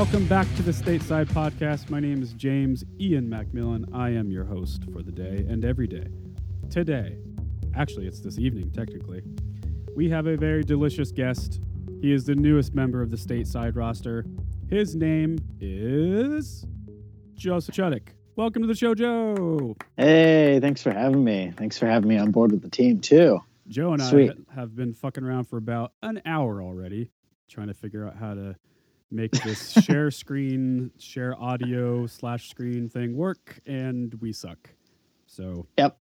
Welcome back to the Stateside Podcast. My name is James Ian Macmillan. I am your host for the day and every day. Today, actually, it's this evening, technically, we have a very delicious guest. He is the newest member of the Stateside roster. His name is Joseph Chuddick. Welcome to the show, Joe. Hey, thanks for having me. Thanks for having me on board with the team, too. Joe and Sweet. I have been fucking around for about an hour already, trying to figure out how to make this share screen, share audio slash screen thing work, and we suck. So, Yep.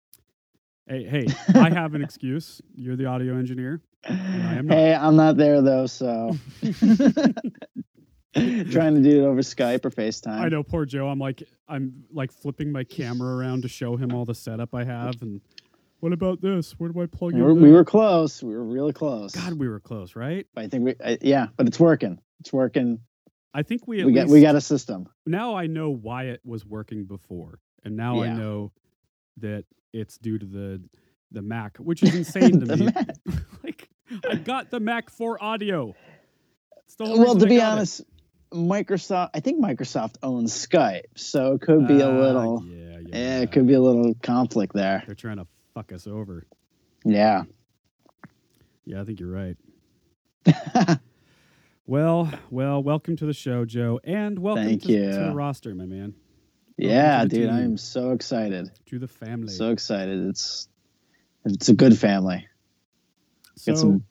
hey, hey, I have an excuse. You're the audio engineer. I am not. Hey, I'm not there, though, so. Trying to do it over Skype or FaceTime. I know, poor Joe. I'm like, I'm like flipping my camera around to show him all the setup I have, and what about this? Where do I plug We in? were, this? we were close. We were really close. God, we were close, right? I think we, I, yeah, but it's working. It's working. I think we at We least got, we got a system. now I know why it was working before, and now I know that it's due to the the Mac, which is insane to The me. Mac. like I got the Mac for audio. It's the Well, to I be got it. honest, Microsoft, I think Microsoft owns Skype, so it could be a Ah, little, yeah, yeah, yeah, yeah. it could be a little conflict there. They're trying to fuck us over. Yeah. Yeah, I think you're right. Well, well, welcome to the show, Joe, and welcome Thank to, to the roster, my man, yeah, dude, team. I'm so excited. to the family. So excited. It's, it's a good family. Got some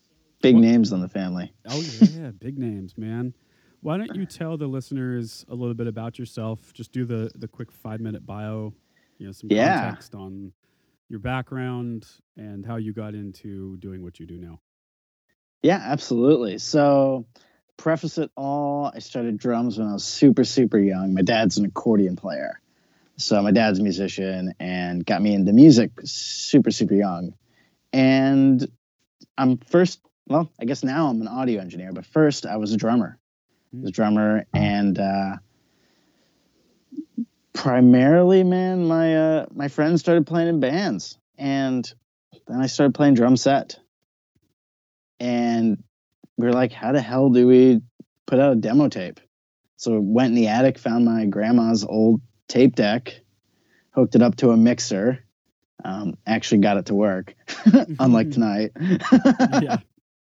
big what- names on the family. Oh yeah, big names, man. Why don't you tell the listeners a little bit about yourself? Just do the the quick five minute bio. You know, some Yeah. context on your background and how you got into doing what you do now. Yeah, absolutely. So, preface it all, I started drums when I was super, super young. My dad's an accordion player. So, my dad's a musician and got me into music super, super young. And I'm first, well, I guess now I'm an audio engineer, but first I was a drummer. I was a drummer and, uh, primarily man my uh my friends started playing in bands and then i started playing drum set and we were like, how the hell do we put out a demo tape? So went in the attic, found my grandma's old tape deck, hooked it up to a mixer. Um, actually got it to work, unlike tonight. Yeah.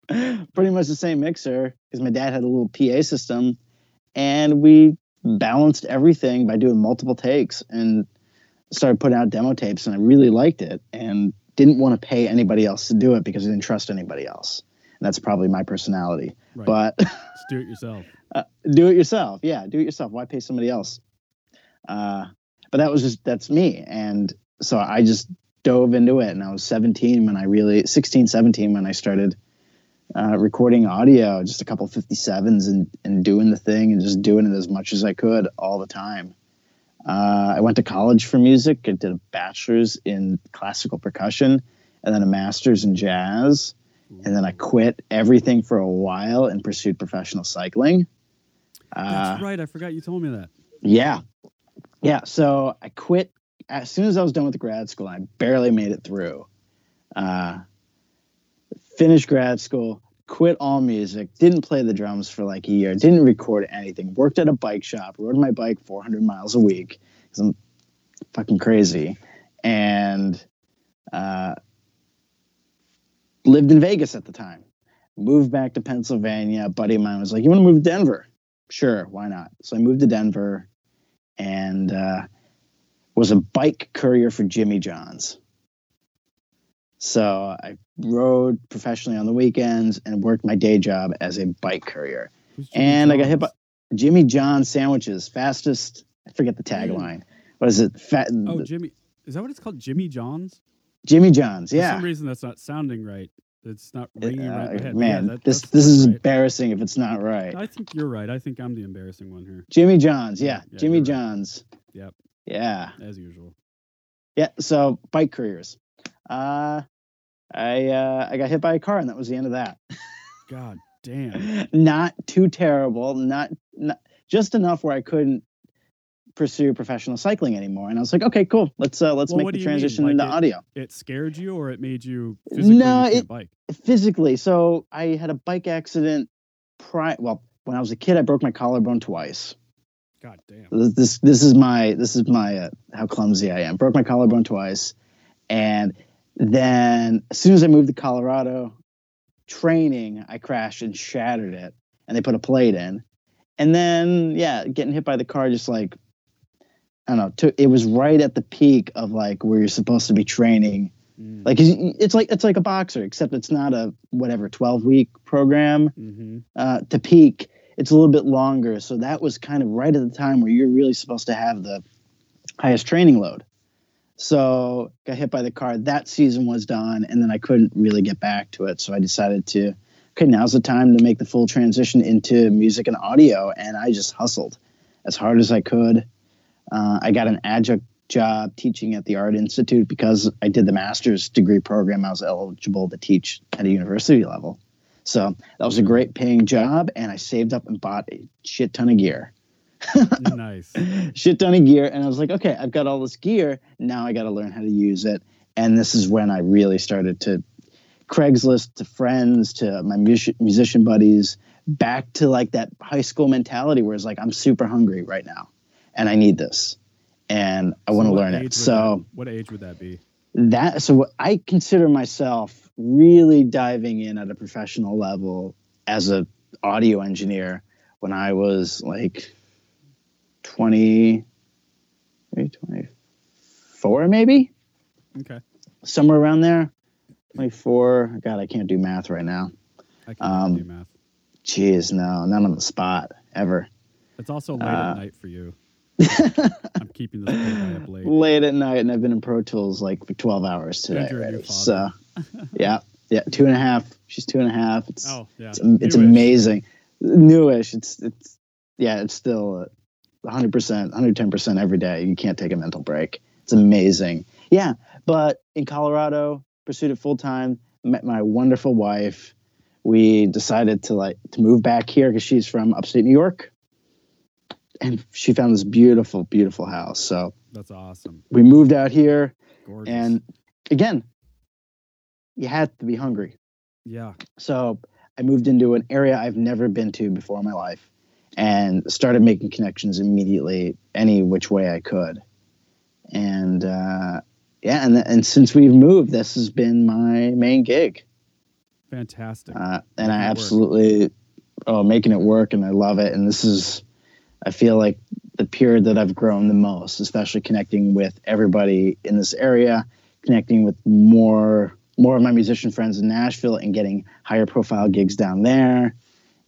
Pretty much the same mixer because my dad had a little PA system, and we balanced everything by doing multiple takes and started putting out demo tapes. And I really liked it and didn't want to pay anybody else to do it because I didn't trust anybody else. And that's probably my personality. Right. But Just do it yourself. uh, do it yourself. Yeah, do it yourself. Why pay somebody else? Uh, but that was just that's me, and so I just dove into it. And I was 17 when I really 16, 17 when I started uh, recording audio, just a couple 57s and and doing the thing and just doing it as much as I could all the time. Uh, I went to college for music. I did a bachelor's in classical percussion and then a master's in jazz. And then I quit everything for a while and pursued professional cycling. Uh, That's right. I forgot you told me that. yeah. Yeah. So I quit as soon as I was done with grad school. I barely made it through. Uh, finished grad school, quit all music, didn't play the drums for like a year, didn't record anything, worked at a bike shop, rode my bike 400 miles a week because I'm fucking crazy. And uh, lived in Vegas at the time. Moved back to Pennsylvania. A buddy of mine was like, You want to move to Denver? Sure, why not? So I moved to Denver and uh, was a bike courier for Jimmy John's. So I rode professionally on the weekends and worked my day job as a bike courier. And I got hit by Jimmy John's sandwiches, fastest. I forget the tagline. What is it? Fat, Oh, Jimmy. Is that what it's called? Jimmy John's? Jimmy John's. Yeah. For some reason, that's not sounding right. It's not ringing right in Uh, my head. Man, yeah, that- this this is right. embarrassing if it's not right. I think you're right. I think I'm the embarrassing one here, Jimmy John's, yeah, Yeah, Jimmy you're right. John's. Yep. Yeah, as usual. yeah. So bike careers. Uh, I uh, I got hit by a car, and that was the end of that. God damn. not too terrible, not, not just enough where I couldn't pursue professional cycling anymore. And I was like, okay, cool. Let's uh, let's Well, make the do you mean? transition Like into it- audio. It scared you, or it made you physically No, you it- bike. physically. So I had a bike accident. Pri- well, when I was a kid, I broke my collarbone twice. God damn. This this, this is my this is my uh, how clumsy I am. Broke my collarbone twice, and then as soon as I moved to Colorado, training, I crashed and shattered it, and they put a plate in, and then yeah, getting hit by the car just like I don't know. It was right at the peak of like where you're supposed to be training. Mm. Like it's like it's like a boxer, except it's not a whatever twelve week program hmm uh, to peak, it's a little bit longer. So that was kind of right at the time where you're really supposed to have the highest training load. So got hit by the car. That season was done, and then I couldn't really get back to it. So I decided to, okay, now's the time to make the full transition into music and audio, and I just hustled as hard as I could. Uh, I got an adjunct job teaching at the Art Institute because I did the master's degree program. I was eligible to teach at a university level. So that was a great paying job, and I saved up and bought a shit ton of gear. Nice. shit ton of gear. And I was like, okay, I've got all this gear. Now I got to learn how to use it. And this is when I really started to Craigslist to friends, to my music, musician buddies, back to like that high school mentality where it's like, I'm super hungry right now and I need this and I So want to learn it. So that- what age would that be? that so what I consider myself really diving in at a professional level as a audio engineer when I was like 20 maybe 24 maybe Okay. somewhere around there 24 god I can't do math right now I can't Um, do math. jeez no not on the spot ever It's also late uh, at night for you. I'm keeping this up late. late at night and I've been in Pro Tools like for 12 hours today And you're a new already. so yeah yeah two and a half she's two and a half it's Oh yeah. it's, it's amazing newish it's it's yeah it's still 100% 110% every day. You can't take a mental break. It's amazing. Yeah but in colorado pursued it full time met my wonderful wife. We decided to like to move back here because she's from upstate new york. And she found this beautiful beautiful house. So That's awesome. we moved out here. Gorgeous. and again you had to be hungry. Yeah. so I moved into an area I've never been to before in my life and started making connections immediately any which way I could. And uh, yeah, and, and since we've moved, this has been my main gig. Fantastic. Uh, and Making I absolutely, oh, making it work and I love it. And this is, I feel like the period that I've grown the most, especially connecting with everybody in this area, connecting with more more of my musician friends in Nashville and getting higher profile gigs down there.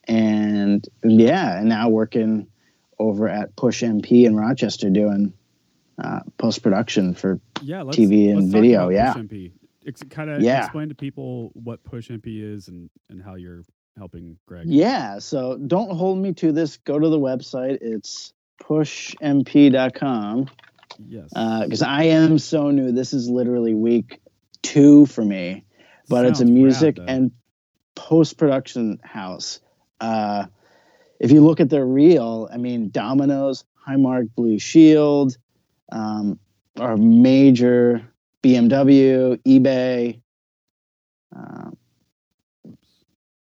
And yeah, and now working over at Push MP in Rochester doing uh, post production for yeah. TV and video, yeah. Push MP. Ex- kind of Yeah. explain to people what Push MP is and and how you're helping Greg. Yeah, so don't hold me to this. Go to the website. It's pushmp.com Yes. because I am so new. This is literally week two for me, but it's a Sounds rad, music and post production house. Uh, if you look at their reel, I mean, Domino's, Highmark, Blue Shield, um, are major BMW, eBay. Uh,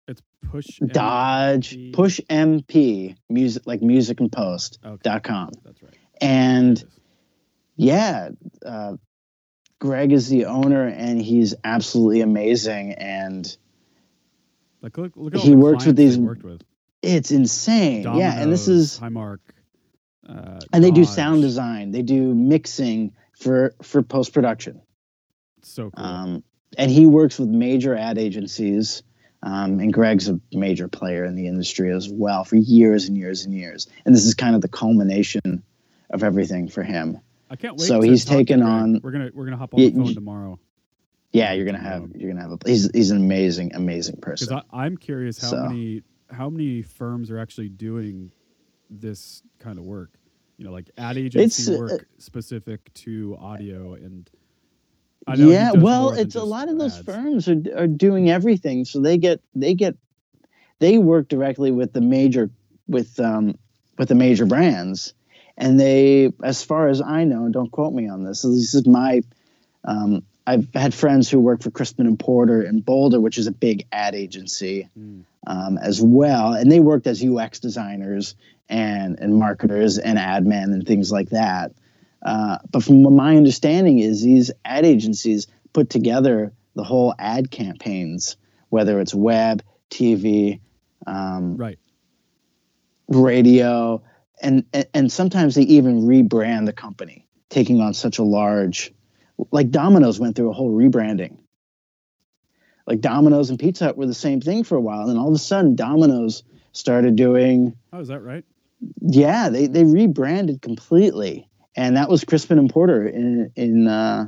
it's Push Dodge, MP. Push MP, music like music and post Okay. dot com. That's right. And There it is. yeah, uh, Greg is the owner and he's absolutely amazing. And Like look, look at he works with these- worked with. it's insane. yeah. And this is, Highmark. Uh, and they do sound design, they do mixing for, for post production. So cool. Um, and he works with major ad agencies. Um, and Greg's a major player in the industry as well for years and years and years. And this is kind of the culmination of everything for him. I can't wait. so to he's taken on- We're gonna we're gonna hop on Yeah, the phone tomorrow Yeah, you're gonna have you're gonna have a he's he's an amazing amazing person. I'm curious how So. many how many firms are actually doing this kind of work. You know, like ad agency It's, uh, work specific to audio and. I know yeah, well, it's a lot of those ads. firms are are doing everything. So they get they get they work directly with the major with um with the major brands, and they, as far as I know, don't quote me on this. This is my um, I've had friends who work for Crispin and Porter in Boulder, which is a big ad agency. Mm. um, as well, and they worked as UX designers and and marketers and ad men and things like that. Uh, but from what my understanding is, these ad agencies put together the whole ad campaigns, whether it's web, TV, um, Right. radio, and, and and sometimes they even rebrand the company, taking on such a large, like Domino's went through a whole rebranding. Like Domino's and Pizza Hut were the same thing for a while, and then all of a sudden Domino's started doing Oh, is that right? yeah, they they rebranded completely, and that was Crispin and Porter. In in uh,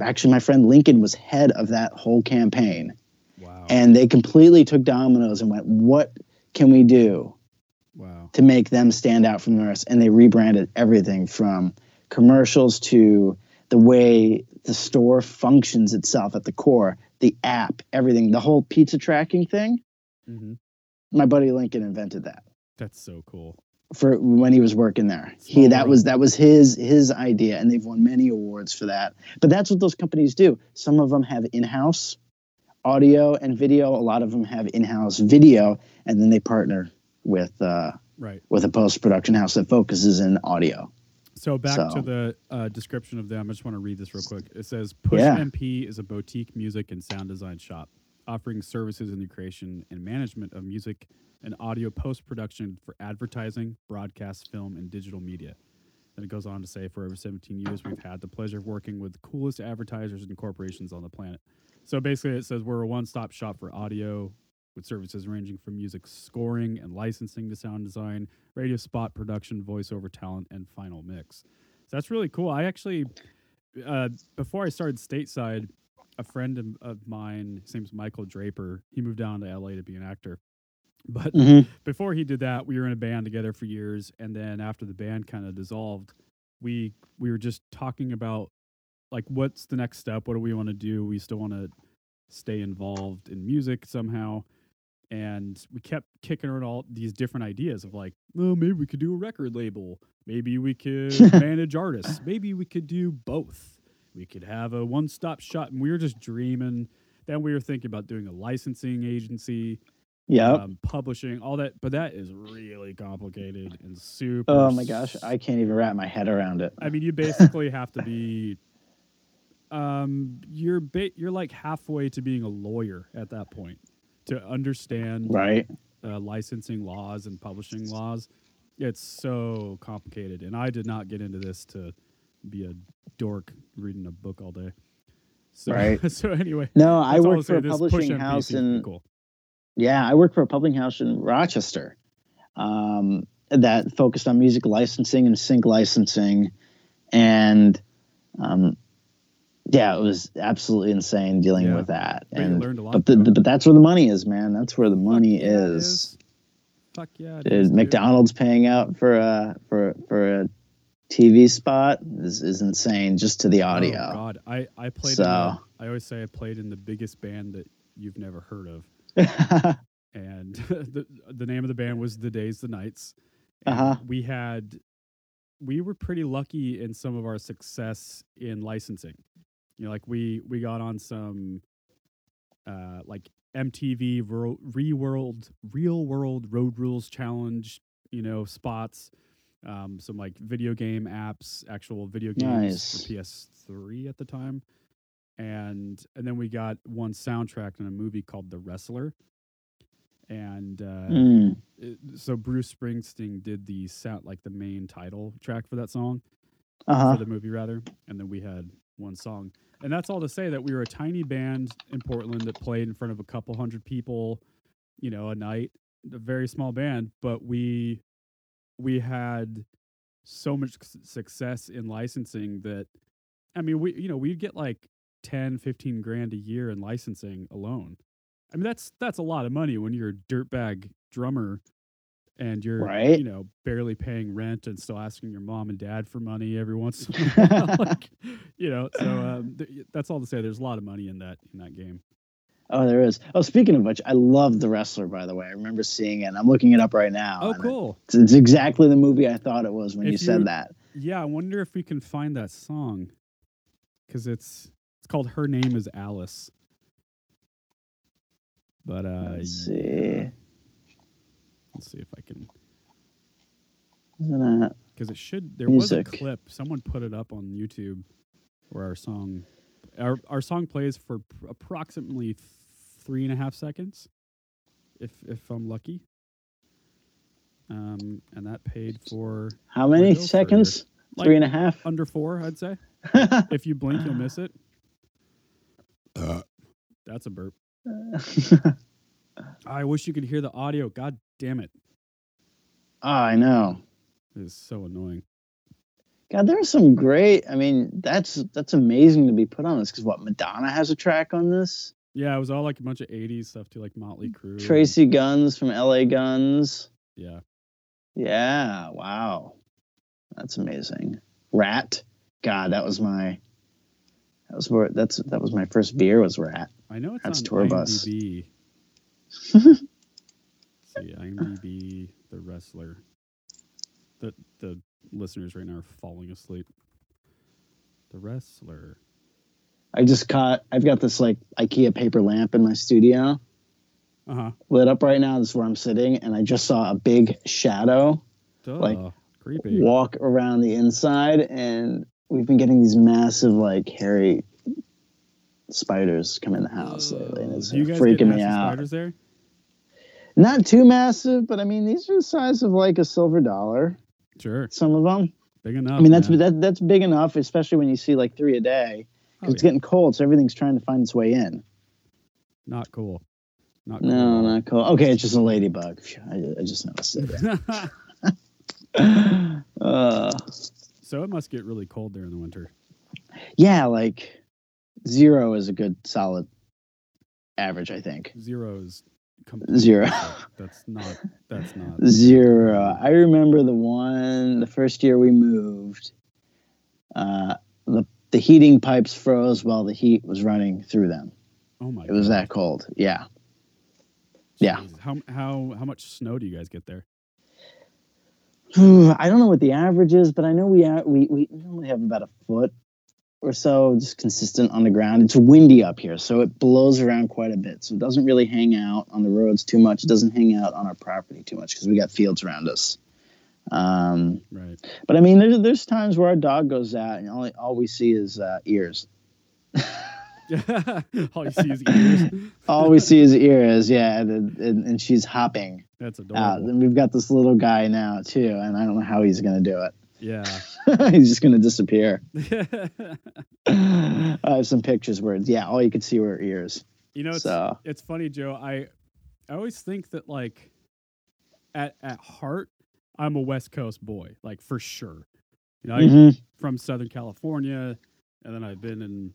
actually, my friend Lincoln was head of that whole campaign, Wow. and they completely took Domino's and went, "What can we do wow. to make them stand out from the rest?" And they rebranded everything from commercials to the way the store functions itself at the core, the app, everything, the whole pizza tracking thing. hmm My buddy Lincoln invented that. That's so cool. for when he was working there. Small He that world. was that was his his idea, and they've won many awards for that. But that's what those companies do. Some of them have in-house audio and video. A lot of them have in-house video, and then they partner with uh, Right. with a post-production house that focuses in audio. So back So- to the uh, description of them. I just want to read this real quick. It says Push Yeah. MP is a boutique music and sound design shop offering services in the creation and management of music and audio post production for advertising, broadcast, film, and digital media. Then it goes on to say, for over 17 years, we've had the pleasure of working with the coolest advertisers and corporations on the planet. So basically, it says we're a one stop shop for audio with services ranging from music scoring and licensing to sound design, radio spot production, voiceover talent, and final mix. So that's really cool. I actually, uh, before I started stateside, a friend of- mine, his name's Michael Draper, he moved down to LA to be an actor. But Mhm. before he did that, we were in a band together for years, and then after the band kind of dissolved, we we were just talking about like what's the next step? What do we want to do? We still want to stay involved in music somehow, and we kept kicking around all these different ideas of like, well, maybe we could do a record label, maybe we could manage artists, maybe we could do both. We could have a one-stop shop, and we were just dreaming. Then we were thinking about doing a licensing agency yeah, um, publishing, all that. But that is really complicated and super. oh my gosh, I can't even wrap my head around it. I mean, you basically have to be. Um, you're ba- you're like halfway to being a lawyer at that point to understand Right. uh, licensing laws and publishing laws. It's so complicated, and I did not get into this to be a dork reading a book all day. So, Right. so anyway, No, I worked for a publishing house in cool. Yeah, I worked for a publishing house in Rochester um, that focused on music licensing and sync licensing, and um, yeah, it was absolutely insane dealing Yeah. with that. But and learned a lot, but the, though. but that's where the money is, man. That's where the Fuck money yeah, it is. Fuck yeah, it Dude, is. McDonald's paying out for a for for a TV spot is, is insane just to the Oh, audio. God, I I played. So- In the, I always say I played in the biggest band that you've never heard of, and the the name of the band was The Days, the Nights. Uh-huh. We had, we were pretty lucky in some of our success in licensing. You know, like we we got on some, uh, like MTV Real World Real World Road Rules Challenge. You know, spots. Um, some like video game apps, actual video games Nice. for PS3 at the time, and and then we got one soundtrack in a movie called The Wrestler, and uh, Mm, it- so Bruce Springsteen did the sound like the main title track for that song uh-huh. for the movie rather, and then we had one song, and that's all to say that we were a tiny band in Portland that played in front of a couple hundred people, you know, a night, a very small band, but we we had so much success in licensing that I mean, we you know, we'd get like 10, 15 grand a year in licensing alone. I mean, that's that's a lot of money when you're a dirtbag drummer and you're Right. you know barely paying rent and still asking your mom and dad for money every once in a while. like, you know, so um, th- that's all to say. There's a lot of money in that in that game. Oh, there is. Oh, speaking of which, I love The Wrestler, by the way. I remember seeing it. and I'm looking it up right now. Oh, cool. It's, it's exactly the movie I thought it was when If you said you- that. Yeah, I wonder if we can find that song because it's it's called "Her Name Is Alice." But uh, Let's see. Let's see if I can Isn't that? because it should. There was a clip. Someone put it up on YouTube where our song, our our song plays for pr- approximately three and a half seconds, if if I'm lucky. Um, and that paid for How many Window for seconds? like- Three and a half. under four, I'd say. if you blink, you'll miss it. That's a burp. I wish you could hear the audio. God damn it. oh, I know. It is so annoying. God, there are some great. I mean, that's that's amazing to be put on this because what Madonna has a track on this. Yeah, it was all like a bunch of 80s stuff too, like Motley mm, Crue. and- Tracii Guns from L.A. Guns. Yeah. Yeah, wow, that's amazing. Ratt. God, that was my. That was where that's that was my first beer was Ratt. I know it's That's on tour bus. See, IMDb, the wrestler. The the listeners right now are falling asleep. The wrestler. I just caught. I've got this like IKEA paper lamp in my studio Uh huh. lit up right now. This is where I'm sitting, and I just saw a big shadow Like, creepy. walk around the inside, and we've been getting these massive like hairy spiders come in the house lately, and it's freaking me out. spiders there? Not too massive, but I mean these are the size of like a silver dollar. Sure. Some of them. Big enough. I mean that's man. that, that's big enough, especially when you see like three a day. Oh, it's yeah. getting cold, so everything's trying to find its way in. Not cool. Not No, not cool. Okay, it's just a ladybug. I, I just noticed it. uh, so it must get really cold there in the winter. yeah, like zero is a good solid average, I think. Zero is completely Zero. That's not. That's not. Zero. I remember the one, the first year we moved, uh, the, the heating pipes froze while the heat was running through them. Oh my. God. It was God. that cold. Yeah. yeah. How how how much snow do you guys get there? I don't know what the average is, but I know we, we, we normally have about a foot or so just consistent on the ground. It's windy up here, so it blows around quite a bit. So it doesn't really hang out on the roads too much. It doesn't hang out on our property too much because we got fields around us. Um, Right. but I mean, there's, there's times where our dog goes out and all, all we see is uh, ears. All you see is ears. All we see is ears, yeah, and, and, and she's hopping That's out. adorable. And we've got this little guy now too, and I don't know how he's gonna do Yeah. he's just gonna disappear. I have some pictures where, yeah, all you could see were ears. you know, it's so it's funny, Joe. I I always think that like at at heart, I'm a West Coast boy, like for sure. You know, I'm mhm. from Southern California, and then I've been in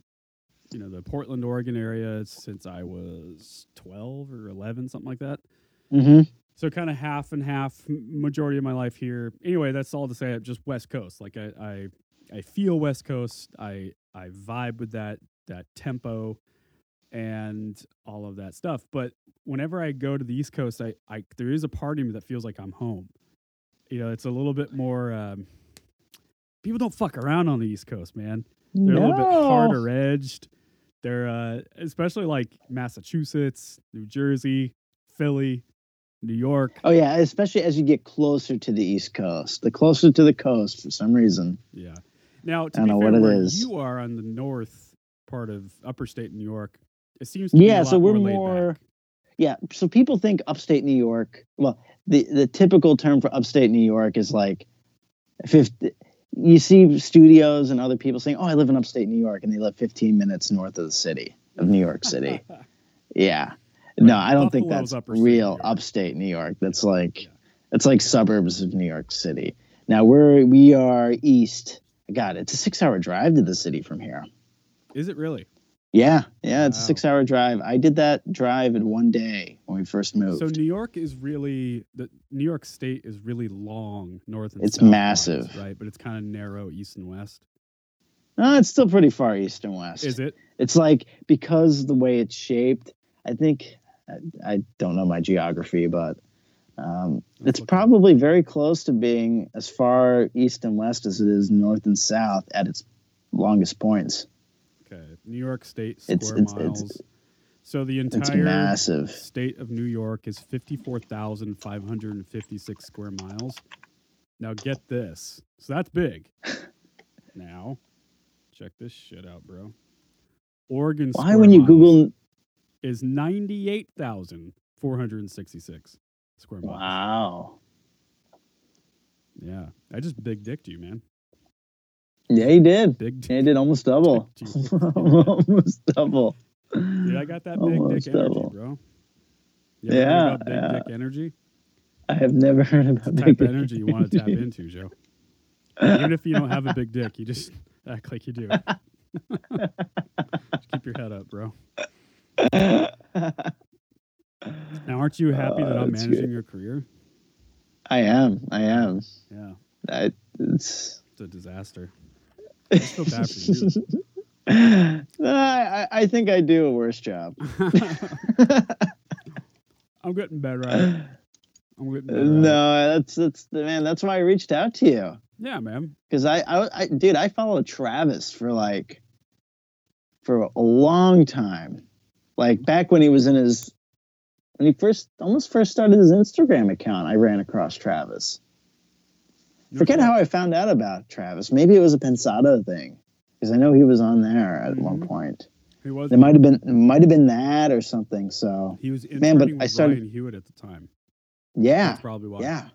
you know the Portland, Oregon area since I was 12 or 11, something like that. Mhm. So kind of half and half, majority of my life here. Anyway, that's all to say. I'm just West Coast. Like I, I, I feel West Coast. I, I vibe with that that tempo, and all of that stuff. But whenever I go to the East Coast, I, I there is a part of me that feels like I'm home. You know, it's a little bit more. Um, people don't fuck around on the East Coast, man. They're a little bit No. harder edged. They're uh, especially like Massachusetts, New Jersey, Philly, New York. Oh yeah, especially as you get closer to the East Coast. The closer to the coast, for some reason. Yeah. Now, to I don't know fair, what it is. you are on the north part of upper state New York, it seems to be Yeah, a so we're more, more- Yeah, so people think upstate New York. Well, the the typical term for upstate New York is like, if you see studios and other people saying, "Oh, I live in upstate New York," and they live 15 minutes north of the city of New York City. yeah, no, I don't think that's real upstate New York. That's like, Yeah. it's like suburbs of New York City. Now we're we are east. God, it's a six-hour drive to the city from here. Is it really? Yeah, yeah, it's a six-hour drive. I did that drive in one day when we first moved. So New York is really the New York State is really long north and It's south lines, massive. right? But it's kind of narrow east and west. No, it's still pretty far east and west. Is it? It's like because the way it's shaped. I think I, don't know my geography, but um, it's probably very close to being as far east and west as it is north and south at its longest points. Okay. New York State It's- square it's- it's- miles. So the It's entire massive. state of New York is 54,556 square miles. Now get this. So that's big. now, check this shit out, bro. Oregon Why, when you miles Google, is 98,466 square miles. wow, Yeah. I just big dicked you, man. yeah, he did. Big dick. Yeah, he did almost double, almost double. Dude, I got that big Almost dick energy, double. bro. You ever heard Yeah, about big yeah. dick energy? I have never heard about It's the type big of energy you want to tap into, Joe. Even if you don't have a big dick, you just act like you do. just keep your head up, bro. Now, aren't you happy that Oh, I'm managing good. your career? I am. I am. Yeah, I, it's. it's a disaster. I feel bad for you. No, I, I- think I do a worse job. I'm getting better at it. I'm getting better no, that's that's man. That's why I reached out to you Yeah, man. because I, I, I, dude, I followed Travis for like for a long time, like back when he was in his when he first almost first started his Instagram account. I ran across Travis. No Forget shit. how I found out about Travis. Maybe it was a Pensado thing because I know he was on there at one Mhm. point. he was. It might have been it might have been that or something. So He was Man, but I started- Ryan Hewitt at the time. yeah, That's probably why. yeah,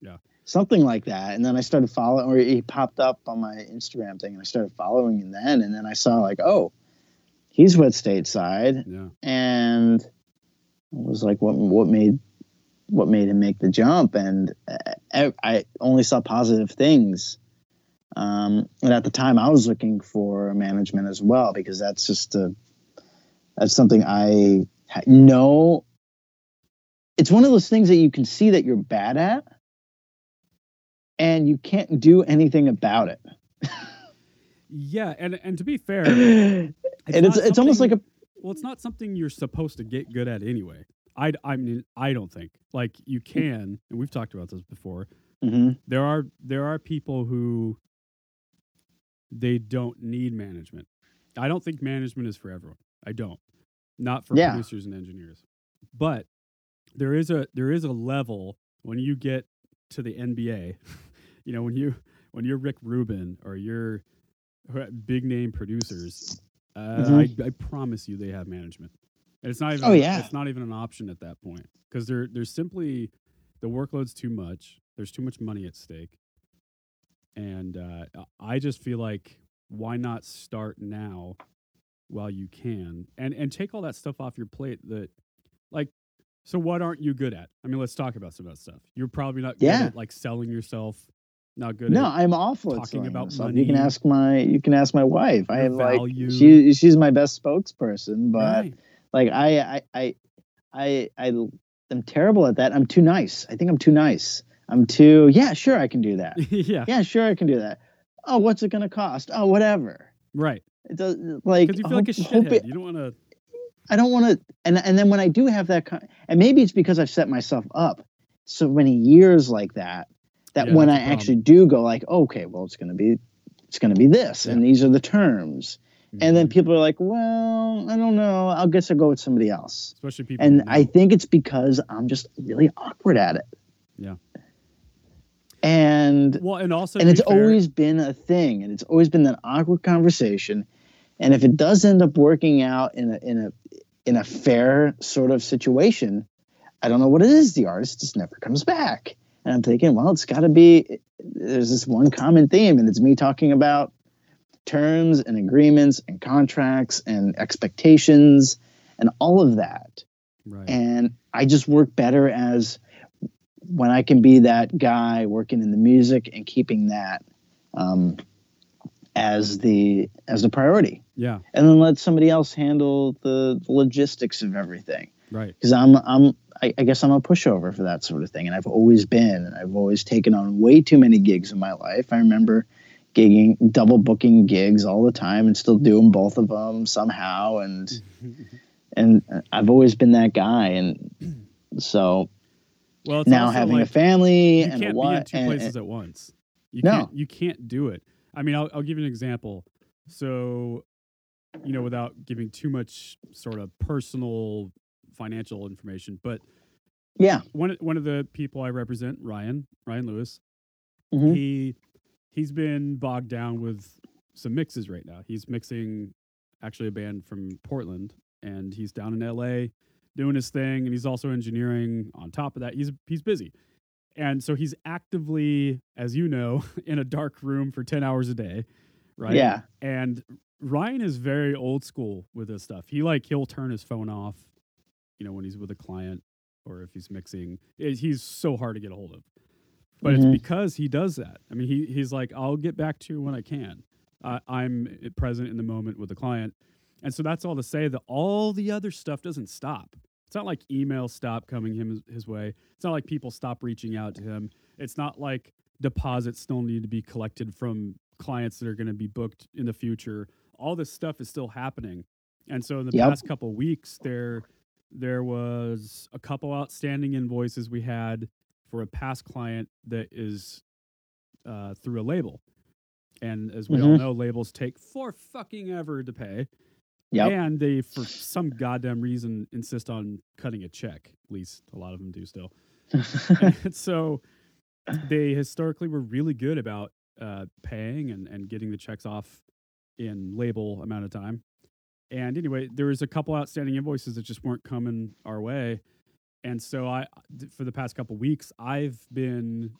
Yeah. something like that. And then I started following, or he popped up on my Instagram thing, and I started following him then. And then I saw like, oh, he's with Stateside, Yeah. and it was like, what what made what made him make the jump? And I, I only saw positive things. Um, and at the time, I was looking for management as well because that's just a that's something I know. It's one of those things that you can see that you're bad at, and you can't do anything about it. Yeah, and and to be fair, and it's it's almost like a well, it's not something you're supposed to get good at anyway. I I mean I don't think like you can, and we've talked about this before. Mhm. There are there are people who they don't need management. I don't think management is for everyone. I don't. Not for Yeah. producers and engineers. But there is a there is a level when you get to the NBA, you know, when you when you're Rick Rubin or you're big name producers, uh, Mhm. I, I promise you they have management. And it's not even Oh, yeah. it's not even an option at that point because they're they're simply the workload's too much. There's too much money at stake. And uh, I just feel like why not start now while you can and and take all that stuff off your plate that like so what aren't you good at? I mean, let's talk about some of that stuff. You're probably not good at like selling yourself, not good No, at I'm awful at talking about myself. You can ask my you can ask my wife. I have like she she's my best spokesperson, but Right. like I I I I I am terrible at that. I'm too nice. I think I'm too nice. I'm too yeah, sure I can do that. yeah, Yeah, sure I can do that. Oh, what's it gonna cost? Oh, whatever. right. It does like Because you feel like a hope- hope shithead. it- you don't want to. I don't want to, and and then when I do have that, kind, and maybe it's because I've set myself up so many years like that, that Yeah, when I that's a problem. actually do go like, okay, well, it's gonna be, it's gonna be this, and these are the terms, and Mm-hmm. then people are like, well, I don't know, I guess I'll go with somebody else, especially people. and I think it's because I'm just really awkward at it. Yeah. And well, and also, and it's fair- always been a thing and it's always been that awkward conversation and if it does end up working out in a in a in a fair sort of situation i don't know what it is the artist just never comes back and i'm thinking well it's got to be there's this one common theme and it's me talking about terms and agreements and contracts and expectations and all of that right. and I just work better as when I can be that guy working in the music and keeping that um, as the as the priority, yeah, and then let somebody else handle the, the logistics of everything. right. Because I'm I'm I, I guess I'm a pushover for that sort of thing, and I've always been, and I've always taken on way too many gigs in my life. I remember gigging, double booking gigs all the time, and still doing both of them somehow, and and I've always been that guy, and so Well, now having a family and a can't be in two and, places at once. You No. can't. You can't do it. I mean, I'll, I'll give you an example. So, you know, without giving too much sort of personal financial information, but Yeah. one one of the people I represent, Ryan Ryan Lewis, Mhm. he he's been bogged down with some mixes right now. He's mixing actually a band from Portland, and he's down in L.A. doing his thing, and he's also engineering on top of that. He's he's busy, and so he's actively, as you know, in a dark room for ten hours a day, right? Yeah. And Ryan is very old school with this stuff. He like he'll turn his phone off, you know, when he's with a client or if he's mixing. Eh, He's so hard to get a hold of. But Mhm. it's because he does that. I mean, he he's like, I'll get back to you when I can. I I'm present in the moment with the client, and so that's all to say that all the other stuff doesn't stop. It's not like emails stop coming him his, his way. It's not like people stop reaching out to him. It's not like deposits still need to be collected from clients that are going to be booked in the future. All this stuff is still happening. And so in the Yep. past couple weeks there there was a couple outstanding invoices we had for a past client that is uh, through a label. And as we all Mhm. know, labels take for fucking ever to pay. Yep. And they, for some goddamn reason, insist on cutting a check. At least a lot of them do still. so they historically were really good about uh, paying and, and getting the checks off in label amount of time. And anyway, there was a couple outstanding invoices that just weren't coming our way. And so I, for the past couple weeks, I've been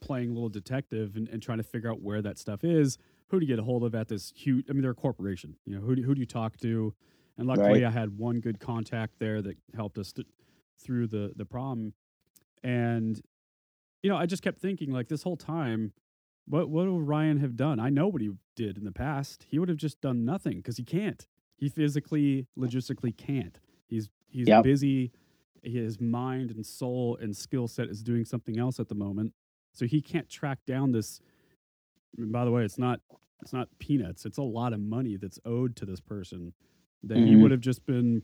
playing a little detective and, and trying to figure out where that stuff is, who to get a hold of at this huge. I mean, they're a corporation. You know, who do, who do you talk to? And luckily, Right. I had one good contact there that helped us th- through the the problem. And you know, I just kept thinking like this whole time, what what would Ryan have done? I know what he did in the past. He would have just done nothing because he can't. He physically, logistically can't. He's he's Yep. busy. His mind and soul and skill set is doing something else at the moment, so he can't track down this. and by the way, it's not it's not peanuts. It's a lot of money that's owed to this person that he Mhm. would have just been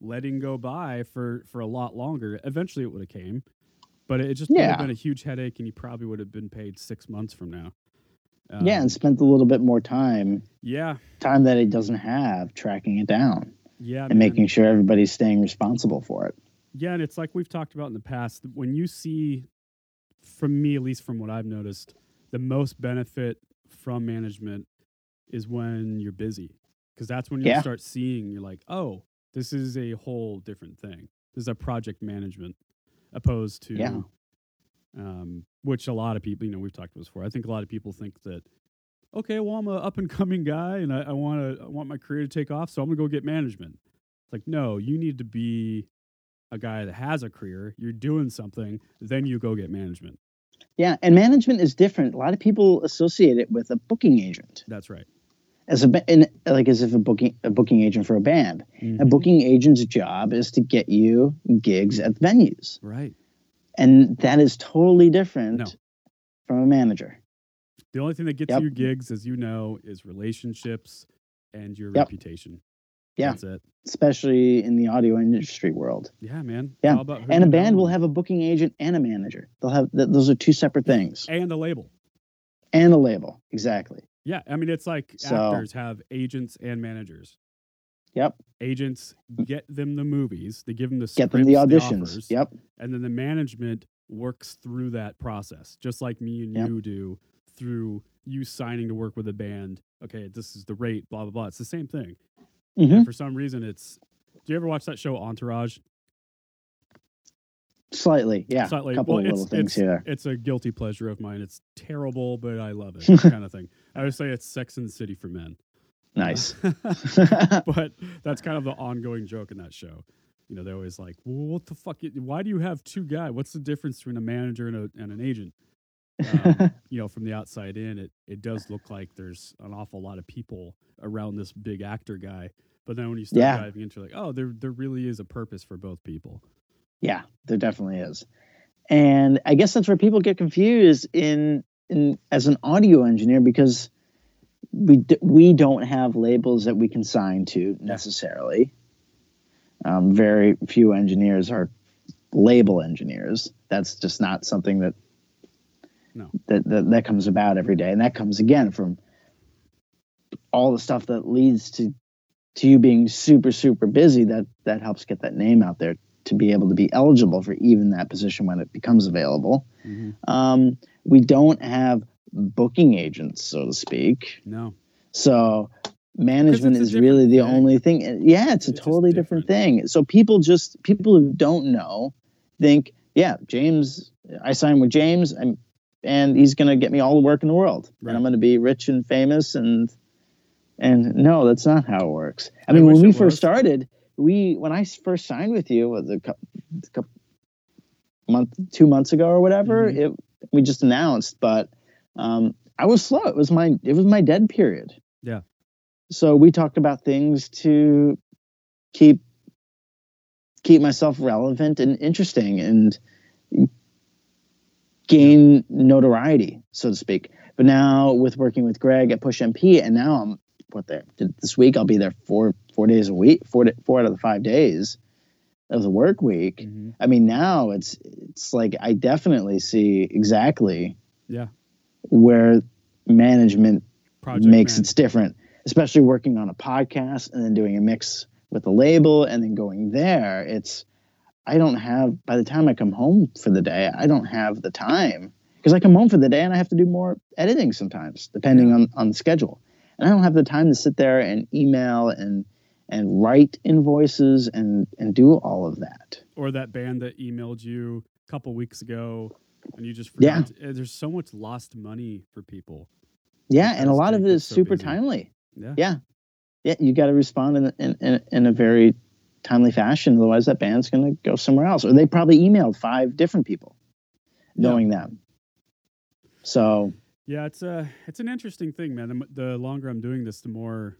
letting go by for for a lot longer. Eventually, it would have came, but it just would have been a huge headache, and he probably would have been paid six months from now. Yeah, Um, and spent a little bit more time, yeah, time that it doesn't have, tracking it down yeah, and man. making sure everybody's staying responsible for it. Yeah, and it's like we've talked about in the past. When you see, from me at least, from what I've noticed, the most benefit from management is when you're busy, because that's when you Yeah. start seeing. You're like, oh, this is a whole different thing. This is a project management, opposed to, Yeah. Um, which a lot of people, you know, we've talked about this before. I think a lot of people think that, okay, well, I'm a up and coming guy, and I, I want to, I want my career to take off, so I'm gonna go get management. It's like, no, you need to be a guy that has a career, you're doing something, then you go get management. Yeah, and management is different. A lot of people associate it with a booking agent, That's right. as a in, like as if a booking a booking agent for a band. A Mhm. booking agent's job is to get you gigs at venues, Right. And that is totally different No. from a manager. The only thing that gets Yep. you gigs, as you know, is relationships and your Yep. reputation. Yeah. That's it. especially in the audio industry world. Yeah, man. Yeah. And a band will have a booking agent and a manager. They'll have th- those are two separate things. and a label. And a label, exactly. Yeah, I mean it's like So- actors have agents and managers. Yep. Agents get them the movies, they give them the Get them the scripts, auditions. offers, Yep. and then the management works through that process, just like me and Yep. you do through you signing to work with a band. Okay, this is the rate, blah blah blah. It's the same thing. hmm And for some reason, it's. Do you ever watch that show Entourage? Slightly, yeah. Slightly. A couple well, of little things it's, here. It's a guilty pleasure of mine. It's terrible, but I love it, kind of thing. I would say it's Sex and the City for men. Nice. but that's kind of the ongoing joke in that show. You know, they're always like, well, "What the fuck? Why do you have two guys? What's the difference between a manager and, a, and an agent?" Um, you know, from the outside in, it it does look like there's an awful lot of people around this big actor guy. But then when you start Yeah. diving into, it, like, oh, there there really is a purpose for both people. yeah, there definitely is. And I guess that's where people get confused in in as an audio engineer because we we don't have labels that we can sign to necessarily. Um, very few engineers are label engineers. That's just not something that No. that, that that comes about every day, and that comes again from all the stuff that leads to to you being super super busy that that helps get that name out there to be able to be eligible for even that position when it becomes available Mhm. um, we don't have booking agents so to speak No. so management is really the thing. only thing yeah it's a It's totally different different. thing so people just people who don't know think yeah james i signed with james and and he's going to get me all the work in the world Right. and i'm going to be rich and famous and and no that's not how it works i I mean when we first started we when i first signed with you was a couple, couple month two months ago or whatever Mhm. it we just announced but um i was slow it was my it was my dead period Yeah. so we talked about things to keep keep myself relevant and interesting and gain notoriety so to speak but now with working with greg at push mp and now i'm what there this week i'll be there four four days a week four four out of the five days of the work week Mhm. I mean, now it's it's like I definitely see exactly Yeah. Where management Project makes man- it's different, especially working on a podcast and then doing a mix with the label and then going there. It's I don't have by the time I come home for the day, I don't have the time because I come home for the day and I have to do more editing sometimes, depending Yeah. on on the schedule, and I don't have the time to sit there and email and and write invoices and and do all of that. or that band that emailed you a couple weeks ago and you just Yeah. forgot. to- uh, there's so much lost money for people. Yeah, and a lot of it is so super busy. timely. Yeah. Yeah, yeah, you got to respond in, in in in a very timely fashion. Otherwise, that band's going to go somewhere else, or they probably emailed five different people, knowing them. So Yeah, it's a it's an interesting thing, man. The, the longer I'm doing this, the more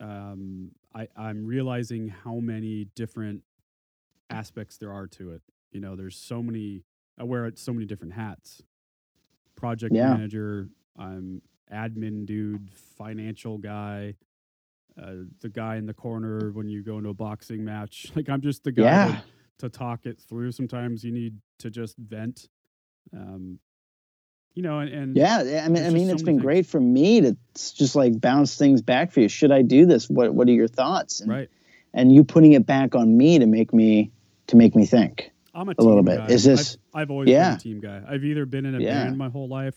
um, I I'm realizing how many different aspects there are to it. You know, there's so many. I wear so many different hats. Project Yeah. manager. I'm admin dude, financial guy. Uh, the guy in the corner when you go into a boxing match. Like I'm just the guy Yeah. to, to talk it through. Sometimes you need to just vent. Um, you know, and, and yeah, I mean, I mean, so it's been things. great for me to just like bounce things back for you. Should I do this? What What are your thoughts? And, right. and you putting it back on me to make me to make me think. I'm a, a little bit. Guy. Is this- I've, I've always Yeah. been a team guy. I've either been in a Yeah. band my whole life.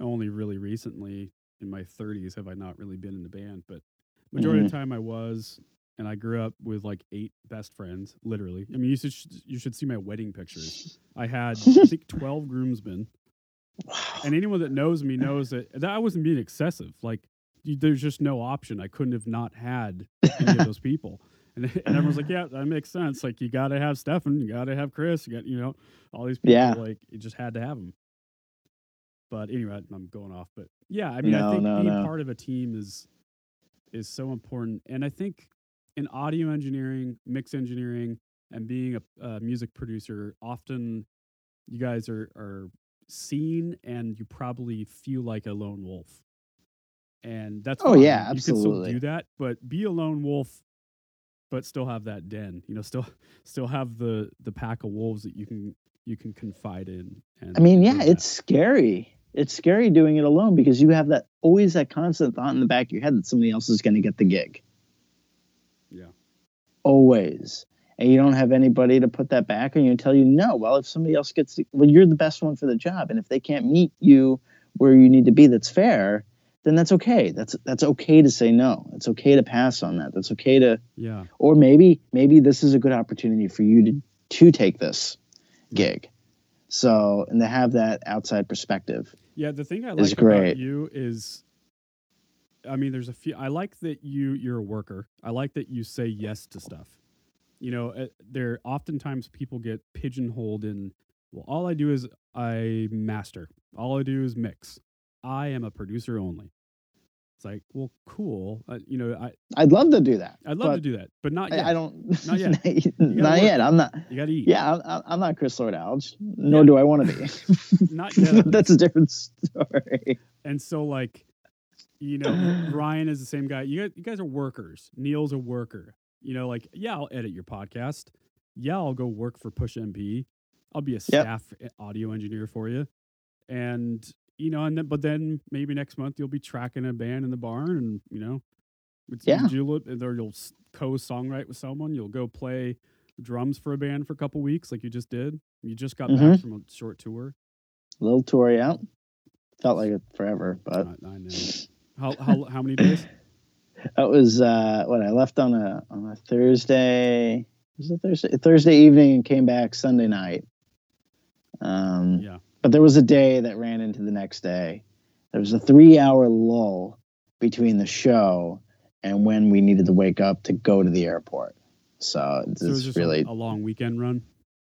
Only really recently, in my 30s, have I not really been in a band. But majority Mm-hmm. of the time, I was, and I grew up with like eight best friends. Literally, I mean, you should you should see my wedding pictures. I had I think 12 groomsmen, and anyone that knows me knows that that I wasn't being excessive. Like, you, there's just no option. I couldn't have not had any of those people. And, and everyone's like, yeah, that makes sense. Like, you got to have Stefan, you got to have Chris, you got, you know, all these people. Yeah. Like, you just had to have them. But anyway, I'm going off. But yeah, I mean, No, I think no, being no. part of a team is is so important. And I think in audio engineering, mix engineering, and being a, a music producer, often you guys are are seen and you probably feel like a lone wolf. And that's Oh, fine. yeah, you can still absolutely. do that, but be a lone wolf, but still have that den. You know, still still have the the pack of wolves that you can you can confide in. And I mean, yeah, it's scary. It's scary doing it alone because you have that always that constant thought in the back of your head that somebody else is going to get the gig. Yeah. Always. And you don't have anybody to put that back on you and tell you, no, well, if somebody else gets, well, you're the best one for the job. And if they can't meet you where you need to be, that's fair, then that's okay. That's, that's okay to say no. It's okay to pass on that. That's okay to, yeah. or maybe, maybe this is a good opportunity for you to, to take this gig. So, and to have that outside perspective. Yeah, the thing I like great. about you is, I mean, there's a few. I like that you you're a worker. I like that you say yes to stuff. You know, uh, there oftentimes people get pigeonholed in. Well, all I do is I master. All I do is mix. I am a producer only. It's like, well, cool. Uh, you know, I I'd love to do that. I'd love to do that, but not yet. I, I don't. Not yet. not work. yet. I'm not. you got to eat. Yeah, I'm- I'm, not Chris Lord Alge, nor Yeah. do I want to be. Not yet. That's a different story. And so, like, you know, Ryan is the same guy. You guys, you guys are workers. Neil's a worker. You know, like, yeah, I'll edit your podcast. Yeah, I'll go work for Push MP. I'll be a staff e- audio engineer for you. And, you know, and then, but then maybe next month you'll be tracking a band in the barn and, you know, Would, Yeah. Look, or you'll co-songwrite with someone? You'll go play drums for a band for a couple weeks, like you just did. You just got back Mhm. from a short tour. little tour out. Felt like it forever, but I, I know. How how how many days? that was uh, what I left on a on a Thursday. Was it Thursday? Thursday evening and came back Sunday night. Um, Yeah. But there was a day that ran into the next day. There was a three hour lull between the show and when we needed to wake up to go to the airport. So So it was just really, a, long weekend run.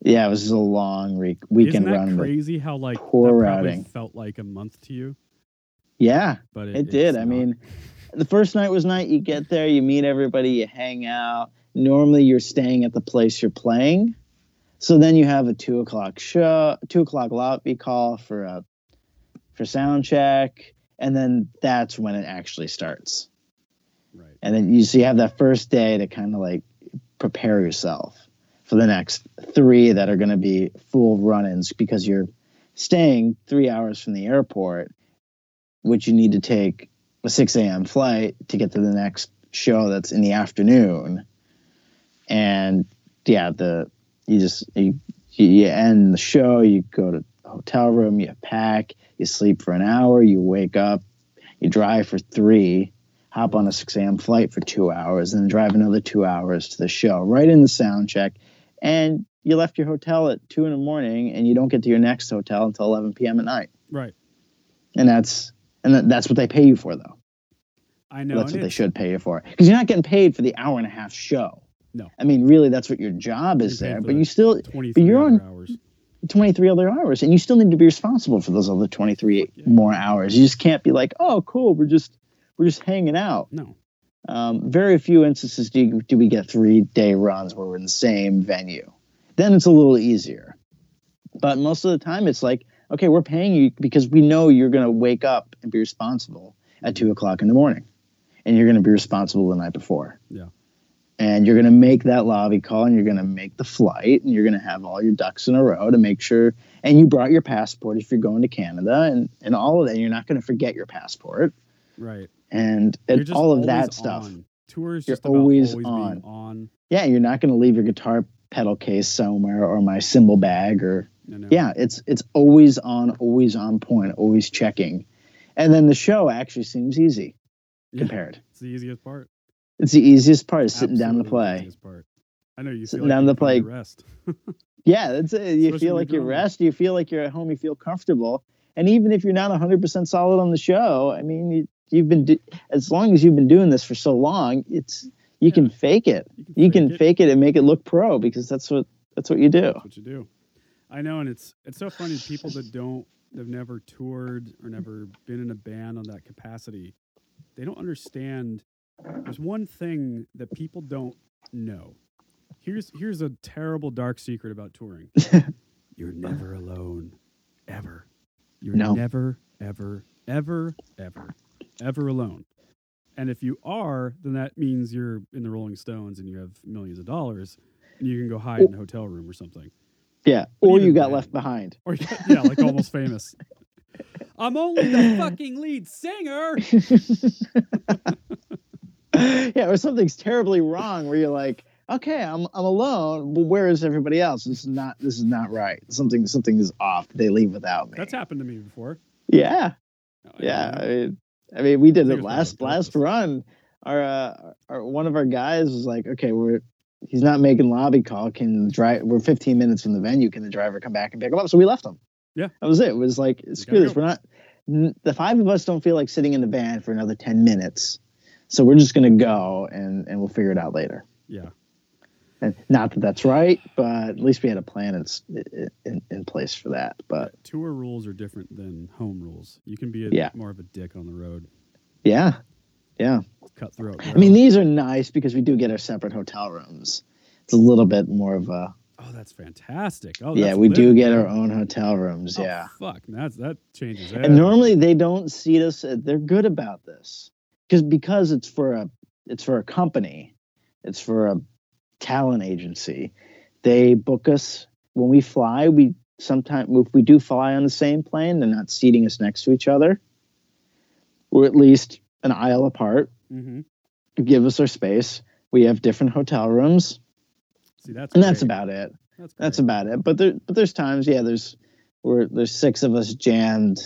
yeah, it was just a long re- weekend Isn't that run. crazy? How like poor routing. felt like a month to you, yeah, but it, it did. I not. mean, the first night was night. You get there, you meet everybody, you hang out. Normally, you're staying at the place you're playing. So then you have a two o'clock show, two o'clock lobby call for a for sound check, and then that's when it actually starts. right. And then you so you have that first day to kind of like prepare yourself for the next three that are going to be full run-ins because you're staying three hours from the airport, which you need to take a 6 a.m. flight to get to the next show that's in the afternoon. And yeah, the you just you you end the show, you go to the hotel room, you pack, you sleep for an hour, you wake up, you drive for three, hop on a 6 a.m. flight for two hours, and then drive another two hours to the show, right in the sound check. And you left your hotel at two in the morning, and you don't get to your next hotel until 11 p.m. at night. Right. And that's and that's what they pay you for, though. I know. that's what they should pay you for, because you're not getting paid for the hour and a half show. No. I mean, really, that's what your job is there, but you still 23 you're other on- hours. 23 other hours, and you still need to be responsible for those other 23 Yeah. more hours. You just can't be like, oh, cool, we're just we're just hanging out. No. Um, very few instances do, you, do we get three day runs where we're in the same venue. Then it's a little easier. But most of the time, it's like, okay, we're paying you because we know you're going to wake up and be responsible at two o'clock in the morning. And you're going to be responsible the night before. Yeah. And you're going to make that lobby call and you're going to make the flight and you're going to have all your ducks in a row to make sure. And you brought your passport if you're going to Canada and, and all of that. You're not going to forget your passport Right. and, and all of that stuff. on. Tours You're always always on. on. yeah, you're not going to leave your guitar pedal case somewhere or my cymbal bag or You know? yeah, it's it's always on, always on point, always checking. And then the show actually seems easy Yeah. compared. It's the easiest part. It's the easiest part is sitting down to play. part. I know you Sitting feel like down to play. Rest. Yeah, that's it. You Especially feel like you're rest, you feel like you're at home, you feel comfortable. And even if you're not 100% solid on the show, I mean, you, you've been do- as long as you've been doing this for so long, it's you can fake it. You can, You can it. fake it and make it look pro because that's what that's what you do. That's what you do. I know, and it's it's so funny. People that don't, they've never toured or never been in a band on that capacity, they don't understand. There's one thing that people don't know. Here's here's a terrible dark secret about touring. You're never alone, ever. You're No. never, ever, ever, ever, ever alone. And if you are, then that means you're in the Rolling Stones and you have millions of dollars, and you can go hide in a hotel room or something. Yeah. But Or you got left behind. Or yeah, like almost famous. I'm only the fucking lead singer. yeah, or something's terribly wrong where you're like, okay, I'm I'm alone, but where is everybody else? This is not this is not right. Something something is off. They leave without me. That's happened to me before. yeah, Oh, yeah. I mean, I mean, we did it last last run. Our, uh, our one of our guys was like, okay, we're he's not making lobby call. Can the drive? We're 15 minutes from the venue. Can the driver come back and pick him up? So we left him. Yeah. that was it. It was like screw this. go. We're not. The five of us don't feel like sitting in the van for another 10 minutes. So we're just gonna go and and we'll figure it out later. Yeah. And not that that's right, but at least we had a plan in in, in place for that. But Tour rules are different than home rules. You can be a, Yeah. more of a dick on the road, yeah, yeah. cutthroat. I mean, these are nice because we do get our separate hotel rooms. It's a little bit more of a oh, that's fantastic. Oh, yeah. We do get our own hotel rooms. Oh, yeah, Fuck, that's that changes. Everything. And normally they don't seat us. They're good about this because because it's for a it's for a company, it's for a talent agency. They book us when we fly. We sometimes if we do fly on the same plane, they're not seating us next to each other. We're at least an aisle apart. Mhm. give us our space. We have different hotel rooms, See, that's and that's about it. that's, That's about it. But there, but there's times, yeah. There's we're there's six of us jammed,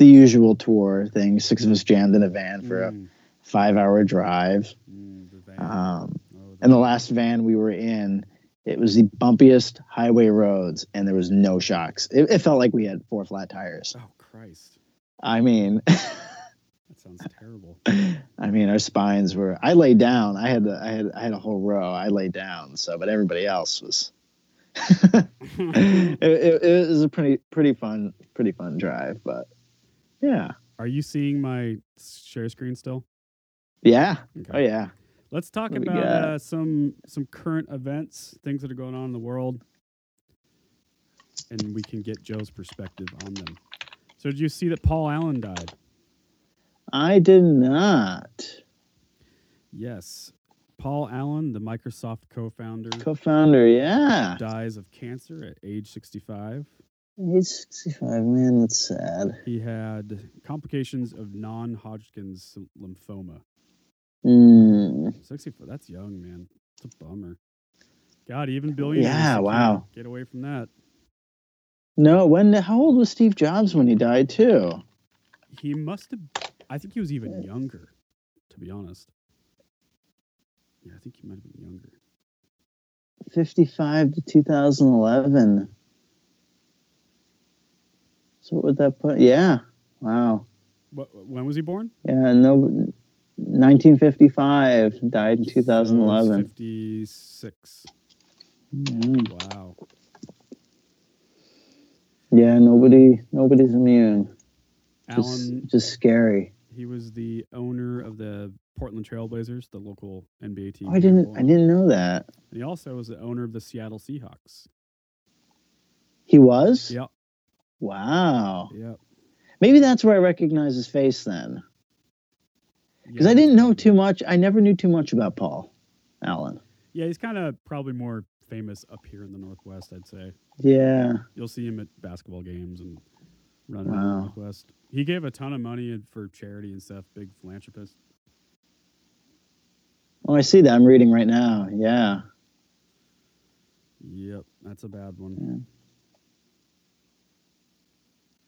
the usual tour thing. Six of us jammed in a van for a Mm, five hour drive. mm, the. Um, Oh, and the last van we were in, it was the bumpiest highway roads, and there was no shocks. It, it felt like we had four flat tires. oh Christ, I mean, that sounds terrible. I mean, our spines were. I laid down. I had, I had, I had a whole row. I laid down. So, but everybody else was. it, it, it was a pretty, pretty fun, pretty fun drive. But yeah, Are you seeing my share screen still? yeah, Okay. oh yeah. Let's talk What about uh, some some current events, things that are going on in the world, and we can get Joe's perspective on them. So, did you see that Paul Allen died? I did not. Yes, Paul Allen, the Microsoft co-founder, Co-founder, yeah. dies of cancer at age 65. Age sixty-five. Man, that's sad. He had complications of non-Hodgkin's lymphoma. Mm. 64. That's young, man. It's a bummer. God, even billionaires Yeah, wow. get away from that. No, when? How old was Steve Jobs when he died too? He must have. I think he was even younger, to be honest. Yeah, I think he might have been younger. Fifty-five to two thousand eleven. So what would that put? Yeah. Wow. What? When was he born? Yeah. No. 1955. Died in 2011. Fifty-six. Mm. Wow. Yeah. Nobody. Nobody's immune. Just, just scary. He was the owner of the Portland Trailblazers, the local NBA team. Oh, I didn't. I didn't know that. And he also was the owner of the Seattle Seahawks. He was. Yep. Wow. Yep. Maybe that's where I recognize his face then, because Yeah. I didn't know too much. I never knew too much about Paul Allen. Yeah, he's kind of probably more famous up here in the Northwest, I'd say. Yeah. You'll see him at basketball games and running around Wow. the Northwest. He gave a ton of money for charity and stuff. Big philanthropist. Oh, I see that. I'm reading right now. Yeah. Yep, that's a bad one. Yeah.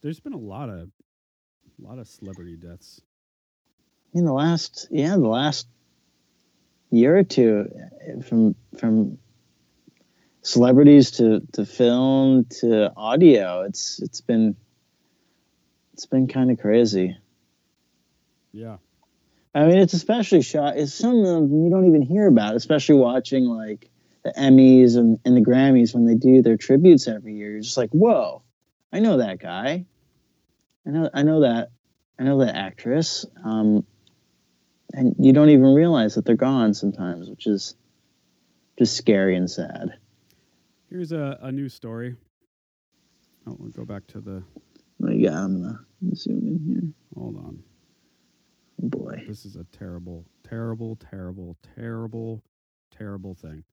There's been a lot of, a lot of celebrity deaths. In the last, yeah, the last year or two, from from celebrities to to film to audio, it's it's been it's been kind of crazy. Yeah, I mean, it's especially shot. It's some of them you don't even hear about, especially watching like the Emmys and, and the Grammys when they do their tributes every year. You're just like, whoa, I know that guy. I know, I know that, I know that actress. Um, and you don't even realize that they're gone sometimes, which is just scary and sad. here's a, a new story. Oh, we'll go back to the. Got? I'm gonna zoom in here. Hold on. Oh boy. This is a terrible, terrible, terrible, terrible, terrible thing.